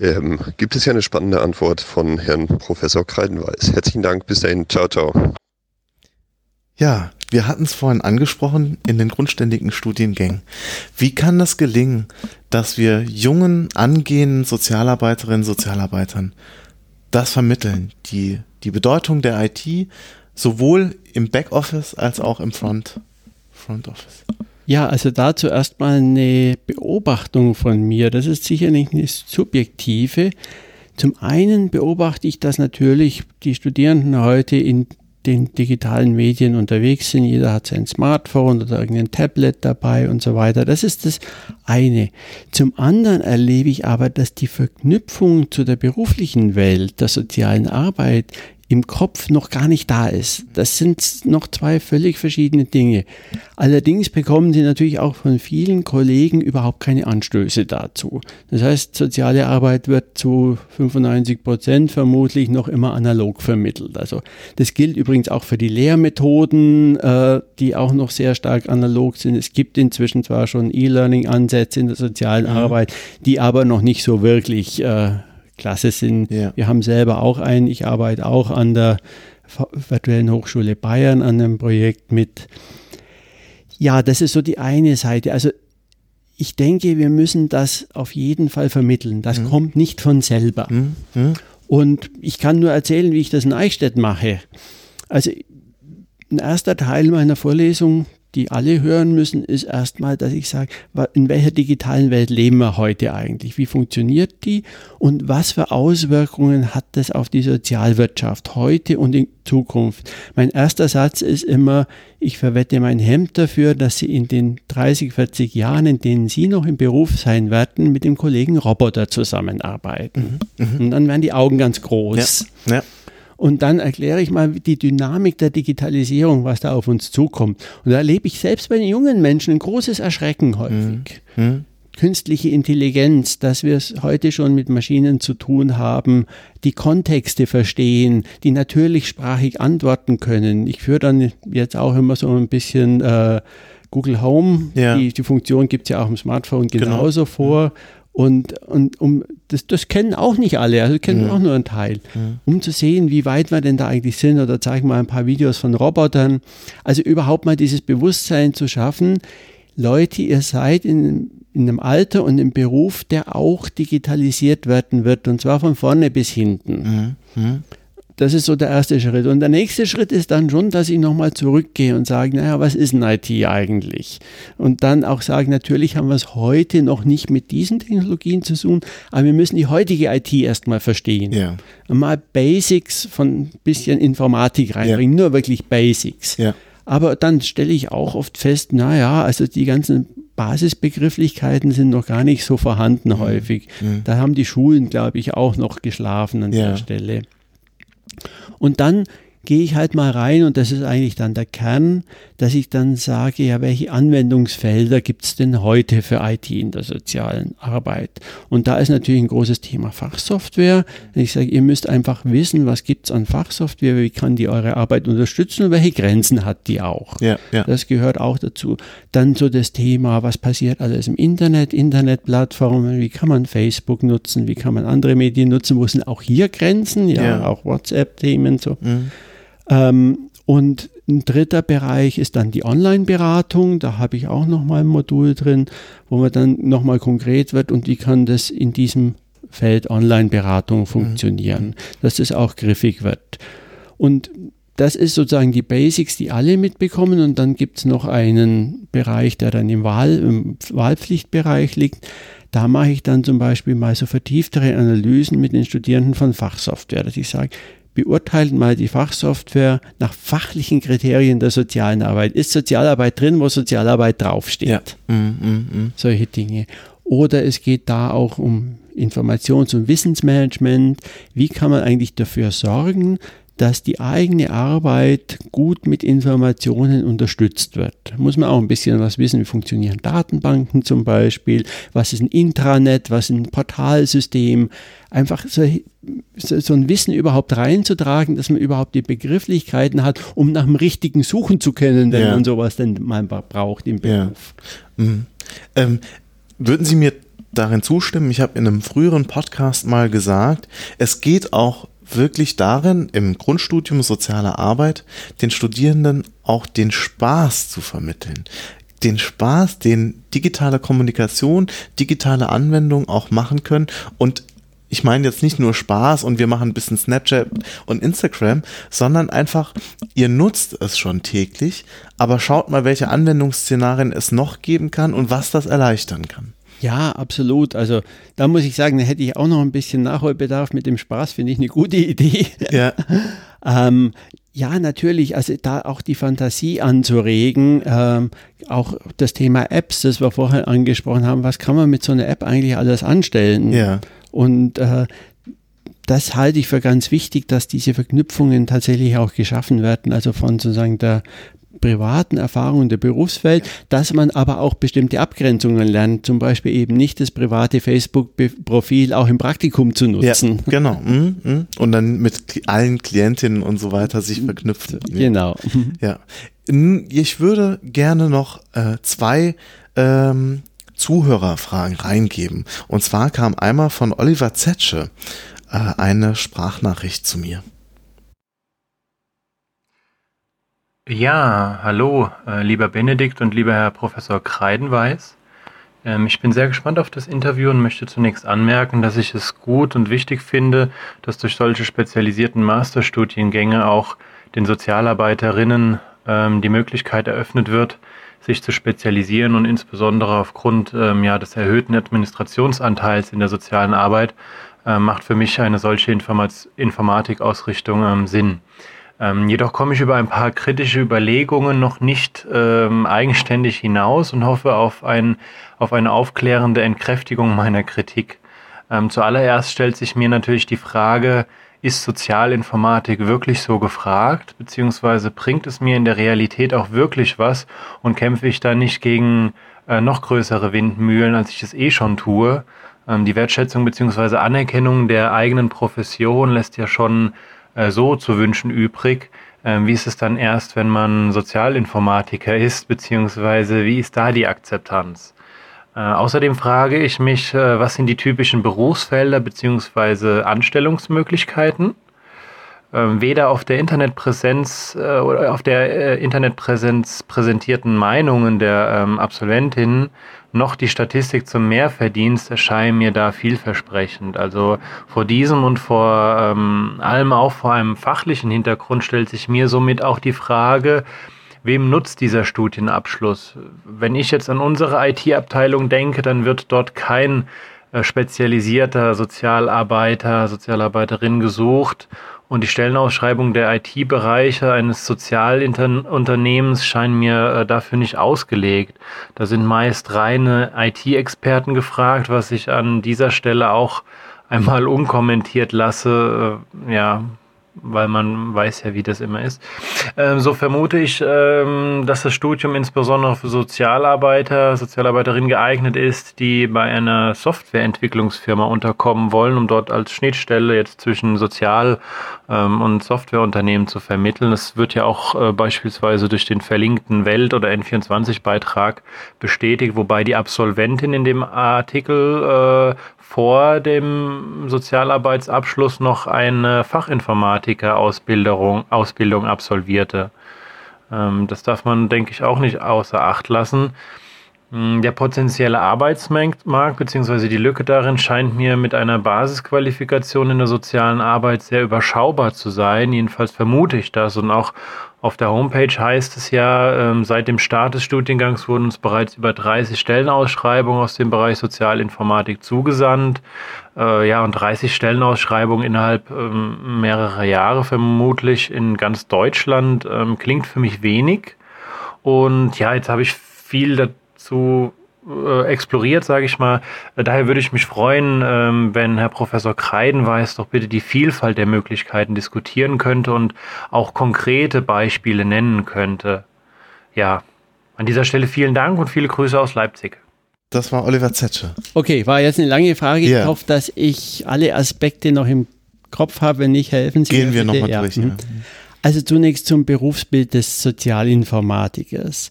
ähm, gibt es ja eine spannende Antwort von Herrn Professor Kreidenweiß. Herzlichen Dank, bis dahin, ciao, ciao. Ja, wir hatten es vorhin angesprochen in den grundständigen Studiengängen. Wie kann das gelingen, dass wir jungen, angehenden Sozialarbeiterinnen, Sozialarbeitern das vermitteln, die, die Bedeutung der IT sowohl im Backoffice als auch im Front, Front Office. Ja, also dazu erstmal eine Beobachtung von mir. Das ist sicherlich eine subjektive. Zum einen beobachte ich, dass natürlich die Studierenden heute in den digitalen Medien unterwegs sind. Jeder hat sein Smartphone oder irgendein Tablet dabei und so weiter. Das ist das eine. Zum anderen erlebe ich aber, dass die Verknüpfung zu der beruflichen Welt, der sozialen Arbeit im Kopf noch gar nicht da ist. Das sind noch zwei völlig verschiedene Dinge. Allerdings bekommen sie natürlich auch von vielen Kollegen überhaupt keine Anstöße dazu. Das heißt, soziale Arbeit wird zu 95 Prozent vermutlich noch immer analog vermittelt. Also das gilt übrigens auch für die Lehrmethoden, äh, die auch noch sehr stark analog sind. Es gibt inzwischen zwar schon E-Learning-Ansätze in der sozialen mhm. Arbeit, die aber noch nicht so wirklich äh, klasse sind. Ja. Wir haben selber auch einen, ich arbeite auch an der Virtuellen Hochschule Bayern an einem Projekt mit. Ja, das ist so die eine Seite. Also ich denke, wir müssen das auf jeden Fall vermitteln. Das mhm. kommt nicht von selber. Mhm. mhm. Und ich kann nur erzählen, wie ich das in Eichstätt mache. Also ein erster Teil meiner Vorlesung die alle hören müssen, ist erstmal, dass ich sage, in welcher digitalen Welt leben wir heute eigentlich? Wie funktioniert die? Und was für Auswirkungen hat das auf die Sozialwirtschaft heute und in Zukunft? Mein erster Satz ist immer, ich verwette mein Hemd dafür, dass Sie in den 30, 40 Jahren, in denen Sie noch im Beruf sein werden, mit dem Kollegen Roboter zusammenarbeiten. Mhm, mh. Und dann werden die Augen ganz groß. Ja, ja. Und dann erkläre ich mal die Dynamik der Digitalisierung, was da auf uns zukommt. Und da erlebe ich selbst bei den jungen Menschen ein großes Erschrecken häufig. Mhm. mhm. Künstliche Intelligenz, dass wir es heute schon mit Maschinen zu tun haben, die Kontexte verstehen, die natürlich sprachig antworten können. Ich führe dann jetzt auch immer so ein bisschen äh, Google Home, ja. die, die Funktion gibt es ja auch im Smartphone genau. genauso genau. vor. Und, und um das, das kennen auch nicht alle, also kennen mhm. auch nur einen Teil. Mhm. Um zu sehen, wie weit wir denn da eigentlich sind, oder zeigen wir ein paar Videos von Robotern. Also überhaupt mal dieses Bewusstsein zu schaffen, Leute, ihr seid in, in einem Alter und im Beruf, der auch digitalisiert werden wird, und zwar von vorne bis hinten. Mhm. Das ist so der erste Schritt. Und der nächste Schritt ist dann schon, dass ich nochmal zurückgehe und sage, naja, was ist ein IT eigentlich? Und dann auch sage, natürlich haben wir es heute noch nicht mit diesen Technologien zu tun, aber wir müssen die heutige IT erstmal verstehen. Ja. Mal Basics von ein bisschen Informatik reinbringen, ja. nur wirklich Basics. Ja. Aber dann stelle ich auch oft fest, naja, also die ganzen Basisbegrifflichkeiten sind noch gar nicht so vorhanden mhm. häufig. Mhm. Da haben die Schulen, glaube ich, auch noch geschlafen an der Stelle. Und dann gehe ich halt mal rein und das ist eigentlich dann der Kern, dass ich dann sage, ja, welche Anwendungsfelder gibt es denn heute für IT in der sozialen Arbeit? Und da ist natürlich ein großes Thema Fachsoftware. Ich sage, ihr müsst einfach wissen, was gibt es an Fachsoftware, wie kann die eure Arbeit unterstützen und welche Grenzen hat die auch. Ja, ja. Das gehört auch dazu. Dann so das Thema, was passiert alles im Internet, Internetplattformen, wie kann man Facebook nutzen, wie kann man andere Medien nutzen, wo sind auch hier Grenzen, ja, ja. auch WhatsApp-Themen so. Mhm. Ähm, und ein dritter Bereich ist dann die Online-Beratung. Da habe ich auch nochmal ein Modul drin, wo man dann nochmal konkret wird und wie kann das in diesem Feld Online-Beratung mhm. funktionieren, mhm. dass das auch griffig wird. Und das ist sozusagen die Basics, die alle mitbekommen. Und dann gibt es noch einen Bereich, der dann im, Wahl, im Wahlpflichtbereich liegt. Da mache ich dann zum Beispiel mal so vertieftere Analysen mit den Studierenden von Fachsoftware, dass ich sage, beurteilt mal die Fachsoftware nach fachlichen Kriterien der sozialen Arbeit. Ist Sozialarbeit drin, wo Sozialarbeit draufsteht? Ja. Mm, mm, mm. Solche Dinge. Oder es geht da auch um Informations- und Wissensmanagement. Wie kann man eigentlich dafür sorgen, dass die eigene Arbeit gut mit Informationen unterstützt wird. Da muss man auch ein bisschen was wissen, wie funktionieren Datenbanken zum Beispiel, was ist ein Intranet, was ist ein Portalsystem. Einfach so, so ein Wissen überhaupt reinzutragen, dass man überhaupt die Begrifflichkeiten hat, um nach dem Richtigen suchen zu können, wenn ja. man sowas denn mal braucht im Beruf. Ja. Mhm. Ähm, würden Sie mir darin zustimmen? Ich habe in einem früheren Podcast mal gesagt, es geht auch wirklich darin, im Grundstudium soziale Arbeit den Studierenden auch den Spaß zu vermitteln. Den Spaß, den digitale Kommunikation, digitale Anwendungen auch machen können und ich meine jetzt nicht nur Spaß und wir machen ein bisschen Snapchat und Instagram, sondern einfach, ihr nutzt es schon täglich, aber schaut mal, welche Anwendungsszenarien es noch geben kann und was das erleichtern kann. Ja, absolut. Also da muss ich sagen, da hätte ich auch noch ein bisschen Nachholbedarf mit dem Spaß, finde ich eine gute Idee. Ja. [LAUGHS] ähm, ja, natürlich, also da auch die Fantasie anzuregen, ähm, auch das Thema Apps, das wir vorher angesprochen haben, was kann man mit so einer App eigentlich alles anstellen? Ja. Und äh, das halte ich für ganz wichtig, dass diese Verknüpfungen tatsächlich auch geschaffen werden, also von sozusagen der privaten Erfahrungen der Berufswelt, dass man aber auch bestimmte Abgrenzungen lernt, zum Beispiel eben nicht das private Facebook-Profil auch im Praktikum zu nutzen. Ja, genau. Mhm, mhm. Und dann mit allen Klientinnen und so weiter sich verknüpfen. [LAUGHS] Genau. Ja. Ich würde gerne noch äh, zwei ähm, Zuhörerfragen reingeben. Und zwar kam einmal von Oliver Zetsche äh, eine Sprachnachricht zu mir. Ja, hallo, äh, lieber Benedikt und lieber Herr Professor Kreidenweiß. Ähm, ich bin sehr gespannt auf das Interview und möchte zunächst anmerken, dass ich es gut und wichtig finde, dass durch solche spezialisierten Masterstudiengänge auch den Sozialarbeiterinnen ähm, die Möglichkeit eröffnet wird, sich zu spezialisieren und insbesondere aufgrund ähm, ja, des erhöhten Administrationsanteils in der sozialen Arbeit äh, macht für mich eine solche Informat Informatikausrichtung ähm, Sinn. Ähm, jedoch komme ich über ein paar kritische Überlegungen noch nicht ähm, eigenständig hinaus und hoffe auf, ein, auf eine aufklärende Entkräftigung meiner Kritik. Ähm, zuallererst stellt sich mir natürlich die Frage, ist Sozialinformatik wirklich so gefragt, beziehungsweise bringt es mir in der Realität auch wirklich was und kämpfe ich da nicht gegen äh, noch größere Windmühlen, als ich es eh schon tue. Ähm, die Wertschätzung beziehungsweise Anerkennung der eigenen Profession lässt ja schon so zu wünschen übrig. Ähm, wie ist es dann erst, wenn man Sozialinformatiker ist, beziehungsweise wie ist da die Akzeptanz? Äh, außerdem frage ich mich, äh, was sind die typischen Berufsfelder bzw. Anstellungsmöglichkeiten? Ähm, weder auf der Internetpräsenz äh, oder auf der äh, Internetpräsenz präsentierten Meinungen der ähm, Absolventinnen noch die Statistik zum Mehrverdienst erscheinen mir da vielversprechend. Also vor diesem und vor ähm, allem auch vor einem fachlichen Hintergrund stellt sich mir somit auch die Frage, wem nutzt dieser Studienabschluss? Wenn ich jetzt an unsere IT-Abteilung denke, dann wird dort kein äh, spezialisierter Sozialarbeiter, Sozialarbeiterin gesucht. Und die Stellenausschreibung der IT-Bereiche eines Sozialunternehmens scheinen mir äh, dafür nicht ausgelegt. Da sind meist reine IT-Experten gefragt, was ich an dieser Stelle auch einmal unkommentiert lasse. Äh, ja, weil man weiß ja, wie das immer ist. Ähm, so vermute ich, ähm, dass das Studium insbesondere für Sozialarbeiter, Sozialarbeiterinnen geeignet ist, die bei einer Softwareentwicklungsfirma unterkommen wollen, um dort als Schnittstelle jetzt zwischen Sozial- ähm, und Softwareunternehmen zu vermitteln. Das wird ja auch äh, beispielsweise durch den verlinkten Welt- oder N24-Beitrag bestätigt, wobei die Absolventin in dem Artikel äh, vor dem Sozialarbeitsabschluss noch eine Fachinformatiker-Ausbildung Ausbildung absolvierte. Ähm, das darf man, denke ich, auch nicht außer Acht lassen. Hm, der potenzielle Arbeitsmarkt bzw. die Lücke darin scheint mir mit einer Basisqualifikation in der sozialen Arbeit sehr überschaubar zu sein. Jedenfalls vermute ich das. Und auch auf der Homepage heißt es ja, ähm, seit dem Start des Studiengangs wurden uns bereits über 30 Stellenausschreibungen aus dem Bereich Sozialinformatik zugesandt. Äh, ja, und 30 Stellenausschreibungen innerhalb ähm, mehrerer Jahre vermutlich in ganz Deutschland ähm, klingt für mich wenig. Und ja, jetzt habe ich viel dazu zu äh, exploriert, sage ich mal. Daher würde ich mich freuen, ähm, wenn Herr Professor Kreidenweiß doch bitte die Vielfalt der Möglichkeiten diskutieren könnte und auch konkrete Beispiele nennen könnte. Ja, an dieser Stelle vielen Dank und viele Grüße aus Leipzig. Das war Oliver Zetsche. Okay, war jetzt eine lange Frage. Yeah. Ich hoffe, dass ich alle Aspekte noch im Kopf habe. Wenn nicht, helfen Sie Gehen mir nochmal ja. durch. Ja. Mhm. Also zunächst zum Berufsbild des Sozialinformatikers.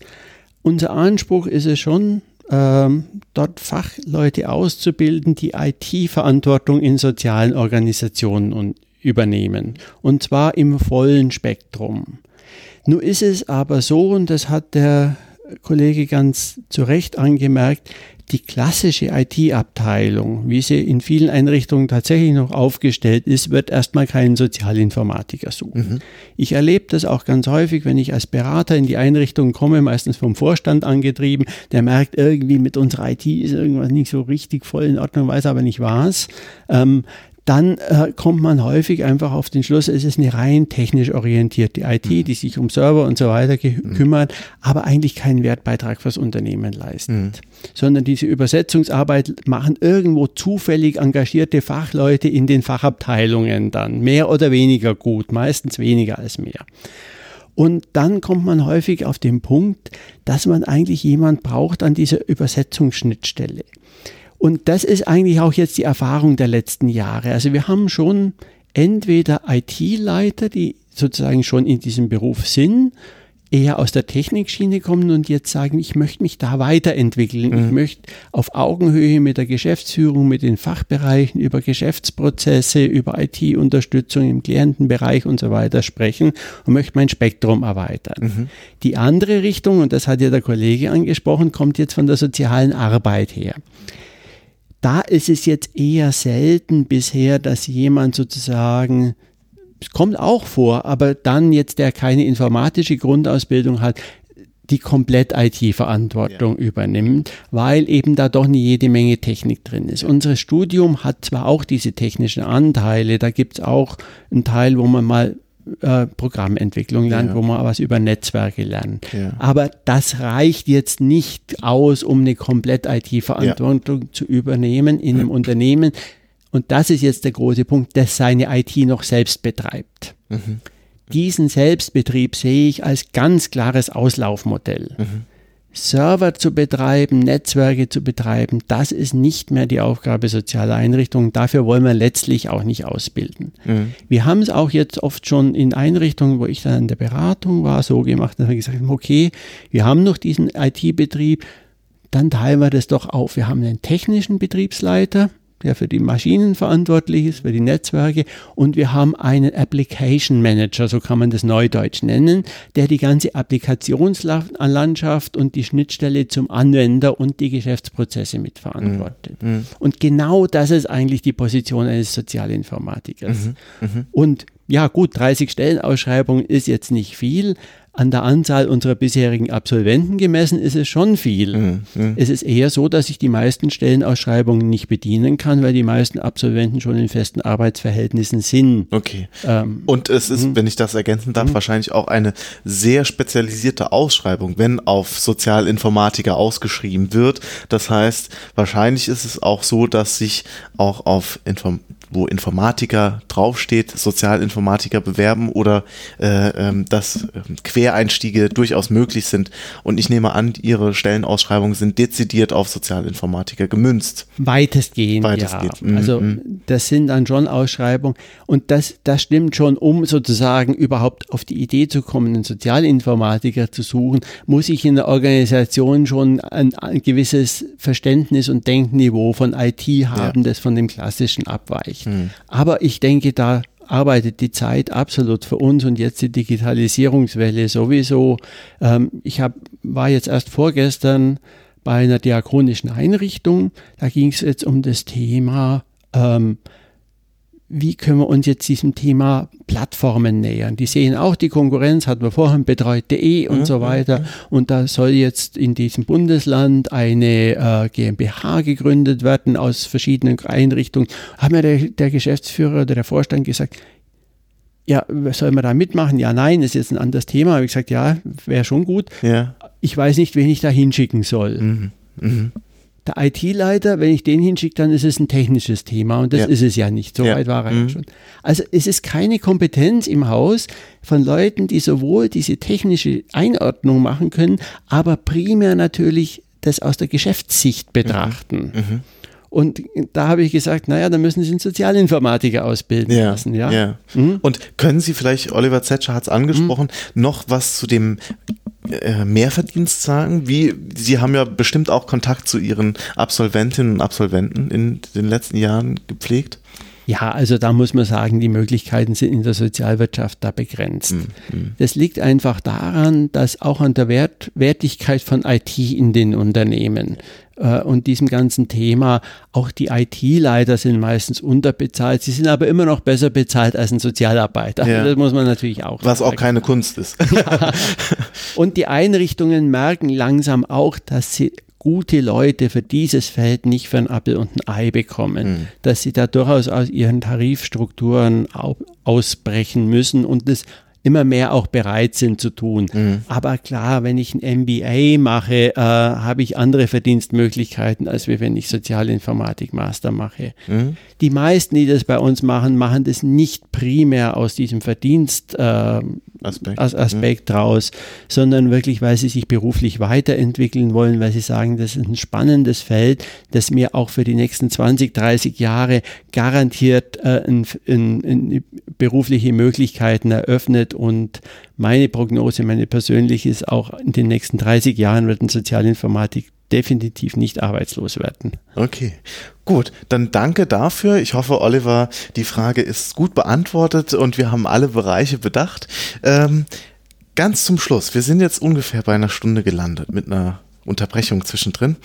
Unser Anspruch ist es schon, ähm, dort Fachleute auszubilden, die IT-Verantwortung in sozialen Organisationen übernehmen. Und zwar im vollen Spektrum. Nun ist es aber so, und das hat der Kollege ganz zu Recht angemerkt, die klassische IT-Abteilung, wie sie in vielen Einrichtungen tatsächlich noch aufgestellt ist, wird erstmal keinen Sozialinformatiker suchen. Mhm. Ich erlebe das auch ganz häufig, wenn ich als Berater in die Einrichtung komme, meistens vom Vorstand angetrieben, der merkt irgendwie mit unserer IT ist irgendwas nicht so richtig voll in Ordnung, weiß aber nicht was. Ähm, dann äh, kommt man häufig einfach auf den Schluss, es ist eine rein technisch orientierte IT, mhm. die sich um Server und so weiter mhm. kümmert, aber eigentlich keinen Wertbeitrag fürs Unternehmen leistet. Mhm. Sondern diese Übersetzungsarbeit machen irgendwo zufällig engagierte Fachleute in den Fachabteilungen dann, mehr oder weniger gut, meistens weniger als mehr. Und dann kommt man häufig auf den Punkt, dass man eigentlich jemand braucht an dieser Übersetzungsschnittstelle. Und das ist eigentlich auch jetzt die Erfahrung der letzten Jahre. Also wir haben schon entweder IT-Leiter, die sozusagen schon in diesem Beruf sind, eher aus der Technikschiene kommen und jetzt sagen, ich möchte mich da weiterentwickeln. Mhm. Ich möchte auf Augenhöhe mit der Geschäftsführung, mit den Fachbereichen über Geschäftsprozesse, über IT-Unterstützung im Klientenbereich und so weiter sprechen und möchte mein Spektrum erweitern. Mhm. Die andere Richtung, und das hat ja der Kollege angesprochen, kommt jetzt von der sozialen Arbeit her. Da ist es jetzt eher selten bisher, dass jemand sozusagen kommt auch vor, aber dann jetzt, der keine informatische Grundausbildung hat, die komplett IT-Verantwortung ja. übernimmt, weil eben da doch nicht jede Menge Technik drin ist. Unser Studium hat zwar auch diese technischen Anteile, da gibt es auch einen Teil, wo man mal äh, Programmentwicklung lernt, ja. wo man was über Netzwerke lernt. Ja. Aber das reicht jetzt nicht aus, um eine komplett IT-Verantwortung ja. zu übernehmen in einem Unternehmen. Und das ist jetzt der große Punkt, das seine IT noch selbst betreibt. Mhm. Diesen Selbstbetrieb sehe ich als ganz klares Auslaufmodell. Mhm. Server zu betreiben, Netzwerke zu betreiben, das ist nicht mehr die Aufgabe sozialer Einrichtungen. Dafür wollen wir letztlich auch nicht ausbilden. Mhm. Wir haben es auch jetzt oft schon in Einrichtungen, wo ich dann in der Beratung war, so gemacht, dass wir gesagt haben, okay, wir haben noch diesen IT-Betrieb, dann teilen wir das doch auf. Wir haben einen technischen Betriebsleiter, der für die Maschinen verantwortlich ist, für die Netzwerke. Und wir haben einen Application Manager, so kann man das neudeutsch nennen, der die ganze Applikationslandschaft und die Schnittstelle zum Anwender und die Geschäftsprozesse mitverantwortet. Mhm. mhm. Und genau das ist eigentlich die Position eines Sozialinformatikers. Mhm. Mhm. Und ja, gut, 30 Stellenausschreibungen ist jetzt nicht viel, an der Anzahl unserer bisherigen Absolventen gemessen ist es schon viel. Mhm. mhm. Es ist eher so, dass ich die meisten Stellenausschreibungen nicht bedienen kann, weil die meisten Absolventen schon in festen Arbeitsverhältnissen sind. Okay. Ähm, Und es ist, mhm. wenn ich das ergänzen darf, mhm. wahrscheinlich auch eine sehr spezialisierte Ausschreibung, wenn auf Sozialinformatiker ausgeschrieben wird. Das heißt, wahrscheinlich ist es auch so, dass sich auch auf Inform wo Informatiker draufsteht, Sozialinformatiker bewerben oder äh, ähm, dass äh, Quereinstiege durchaus möglich sind. Und ich nehme an, Ihre Stellenausschreibungen sind dezidiert auf Sozialinformatiker gemünzt. Weitestgehend, Weitestgehend. ja. Mhm. Also mhm. das sind dann schon Ausschreibungen und das, das stimmt schon, um sozusagen überhaupt auf die Idee zu kommen, einen Sozialinformatiker zu suchen, muss ich in der Organisation schon ein, ein gewisses Verständnis und Denkniveau von IT haben, ja. das von dem klassischen abweicht. Mhm. Aber ich denke, da arbeitet die Zeit absolut für uns und jetzt die Digitalisierungswelle sowieso. Ähm, ich hab, war jetzt erst vorgestern bei einer diakonischen Einrichtung. Da ging es jetzt um das Thema ähm, wie können wir uns jetzt diesem Thema Plattformen nähern? Die sehen auch die Konkurrenz, hatten wir vorher betreut.de und mhm. so weiter. Und da soll jetzt in diesem Bundesland eine äh, GmbH gegründet werden aus verschiedenen Einrichtungen. Hat mir der, der Geschäftsführer oder der Vorstand gesagt, ja, soll man da mitmachen? Ja, nein, ist jetzt ein anderes Thema. Habe ich gesagt, ja, wäre schon gut. Ja. Ich weiß nicht, wen ich da hinschicken soll. Mhm. Mhm der IT-Leiter, wenn ich den hinschicke, dann ist es ein technisches Thema und das ja. ist es ja nicht. So ja. weit war er mhm. schon. Also es ist keine Kompetenz im Haus von Leuten, die sowohl diese technische Einordnung machen können, aber primär natürlich das aus der Geschäftssicht betrachten. Mhm. Mhm. Und da habe ich gesagt, naja, dann müssen Sie einen Sozialinformatiker ausbilden ja, lassen. Ja? ja. Mhm. Und können Sie vielleicht, Oliver Zetscher hat es angesprochen, mhm. noch was zu dem äh, Mehrverdienst sagen? Wie, Sie haben ja bestimmt auch Kontakt zu Ihren Absolventinnen und Absolventen in den letzten Jahren gepflegt. Ja, also da muss man sagen, die Möglichkeiten sind in der Sozialwirtschaft da begrenzt. Mhm. Das liegt einfach daran, dass auch an der Wert, Wertigkeit von IT in den Unternehmen äh, und diesem ganzen Thema, auch die IT-Leiter sind meistens unterbezahlt. Sie sind aber immer noch besser bezahlt als ein Sozialarbeiter. Ja. Das muss man natürlich auch Was sagen. auch keine Kunst ist. [LAUGHS] Ja. Und die Einrichtungen merken langsam auch, dass sie gute Leute für dieses Feld nicht für ein Apfel und ein Ei bekommen, mhm. dass sie da durchaus aus ihren Tarifstrukturen ausbrechen müssen und das immer mehr auch bereit sind zu tun. Mhm. Aber klar, wenn ich ein MBA mache, äh, habe ich andere Verdienstmöglichkeiten, als wenn ich Sozialinformatik-Master mache. Mhm. Die meisten, die das bei uns machen, machen das nicht primär aus diesem Verdienst. Äh, Aspekt, Aspekt mhm. raus, sondern wirklich, weil sie sich beruflich weiterentwickeln wollen, weil sie sagen, das ist ein spannendes Feld, das mir auch für die nächsten 20, 30 Jahre garantiert äh, in, in, in berufliche Möglichkeiten eröffnet und meine Prognose, meine persönliche ist auch in den nächsten 30 Jahren wird ein Sozialinformatik definitiv nicht arbeitslos werden. Okay, gut. Dann danke dafür. Ich hoffe, Oliver, die Frage ist gut beantwortet und wir haben alle Bereiche bedacht. Ähm, ganz zum Schluss, wir sind jetzt ungefähr bei einer Stunde gelandet mit einer Unterbrechung zwischendrin.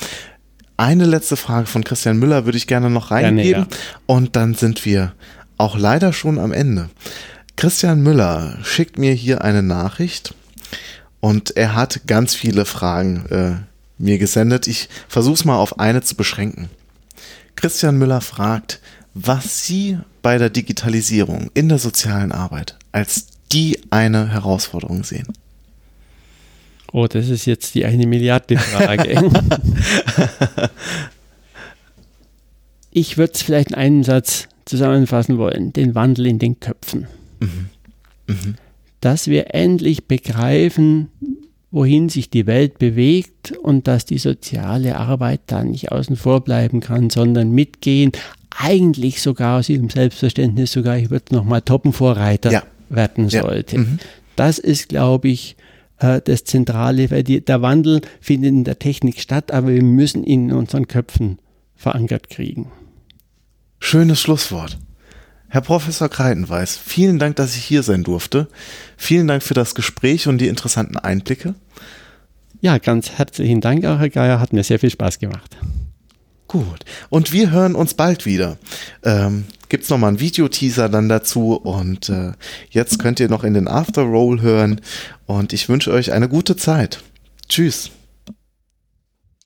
Eine letzte Frage von Christian Müller würde ich gerne noch reingeben ja. und dann sind wir auch leider schon am Ende. Christian Müller schickt mir hier eine Nachricht und er hat ganz viele Fragen äh, mir gesendet. Ich versuche es mal auf eine zu beschränken. Christian Müller fragt, was Sie bei der Digitalisierung in der sozialen Arbeit als die eine Herausforderung sehen. Oh, das ist jetzt die eine Milliarde Frage. [LAUGHS] ich würde es vielleicht in einen Satz zusammenfassen wollen, den Wandel in den Köpfen. Mhm. Mhm. Dass wir endlich begreifen, wohin sich die Welt bewegt und dass die soziale Arbeit da nicht außen vor bleiben kann, sondern mitgehen, eigentlich sogar aus ihrem Selbstverständnis sogar, ich würde nochmal Toppenvorreiter ja. werden sollte. Ja. Mhm. Das ist, glaube ich, äh, das Zentrale, weil die, der Wandel findet in der Technik statt, aber wir müssen ihn in unseren Köpfen verankert kriegen. Schönes Schlusswort. Herr Professor Kreitenweiß, vielen Dank, dass ich hier sein durfte. Vielen Dank für das Gespräch und die interessanten Einblicke. Ja, ganz herzlichen Dank, auch Herr Geier. Hat mir sehr viel Spaß gemacht. Gut. Und wir hören uns bald wieder. Ähm, Gibt es nochmal einen Videoteaser dann dazu und äh, jetzt könnt ihr noch in den Afterroll hören und ich wünsche euch eine gute Zeit. Tschüss.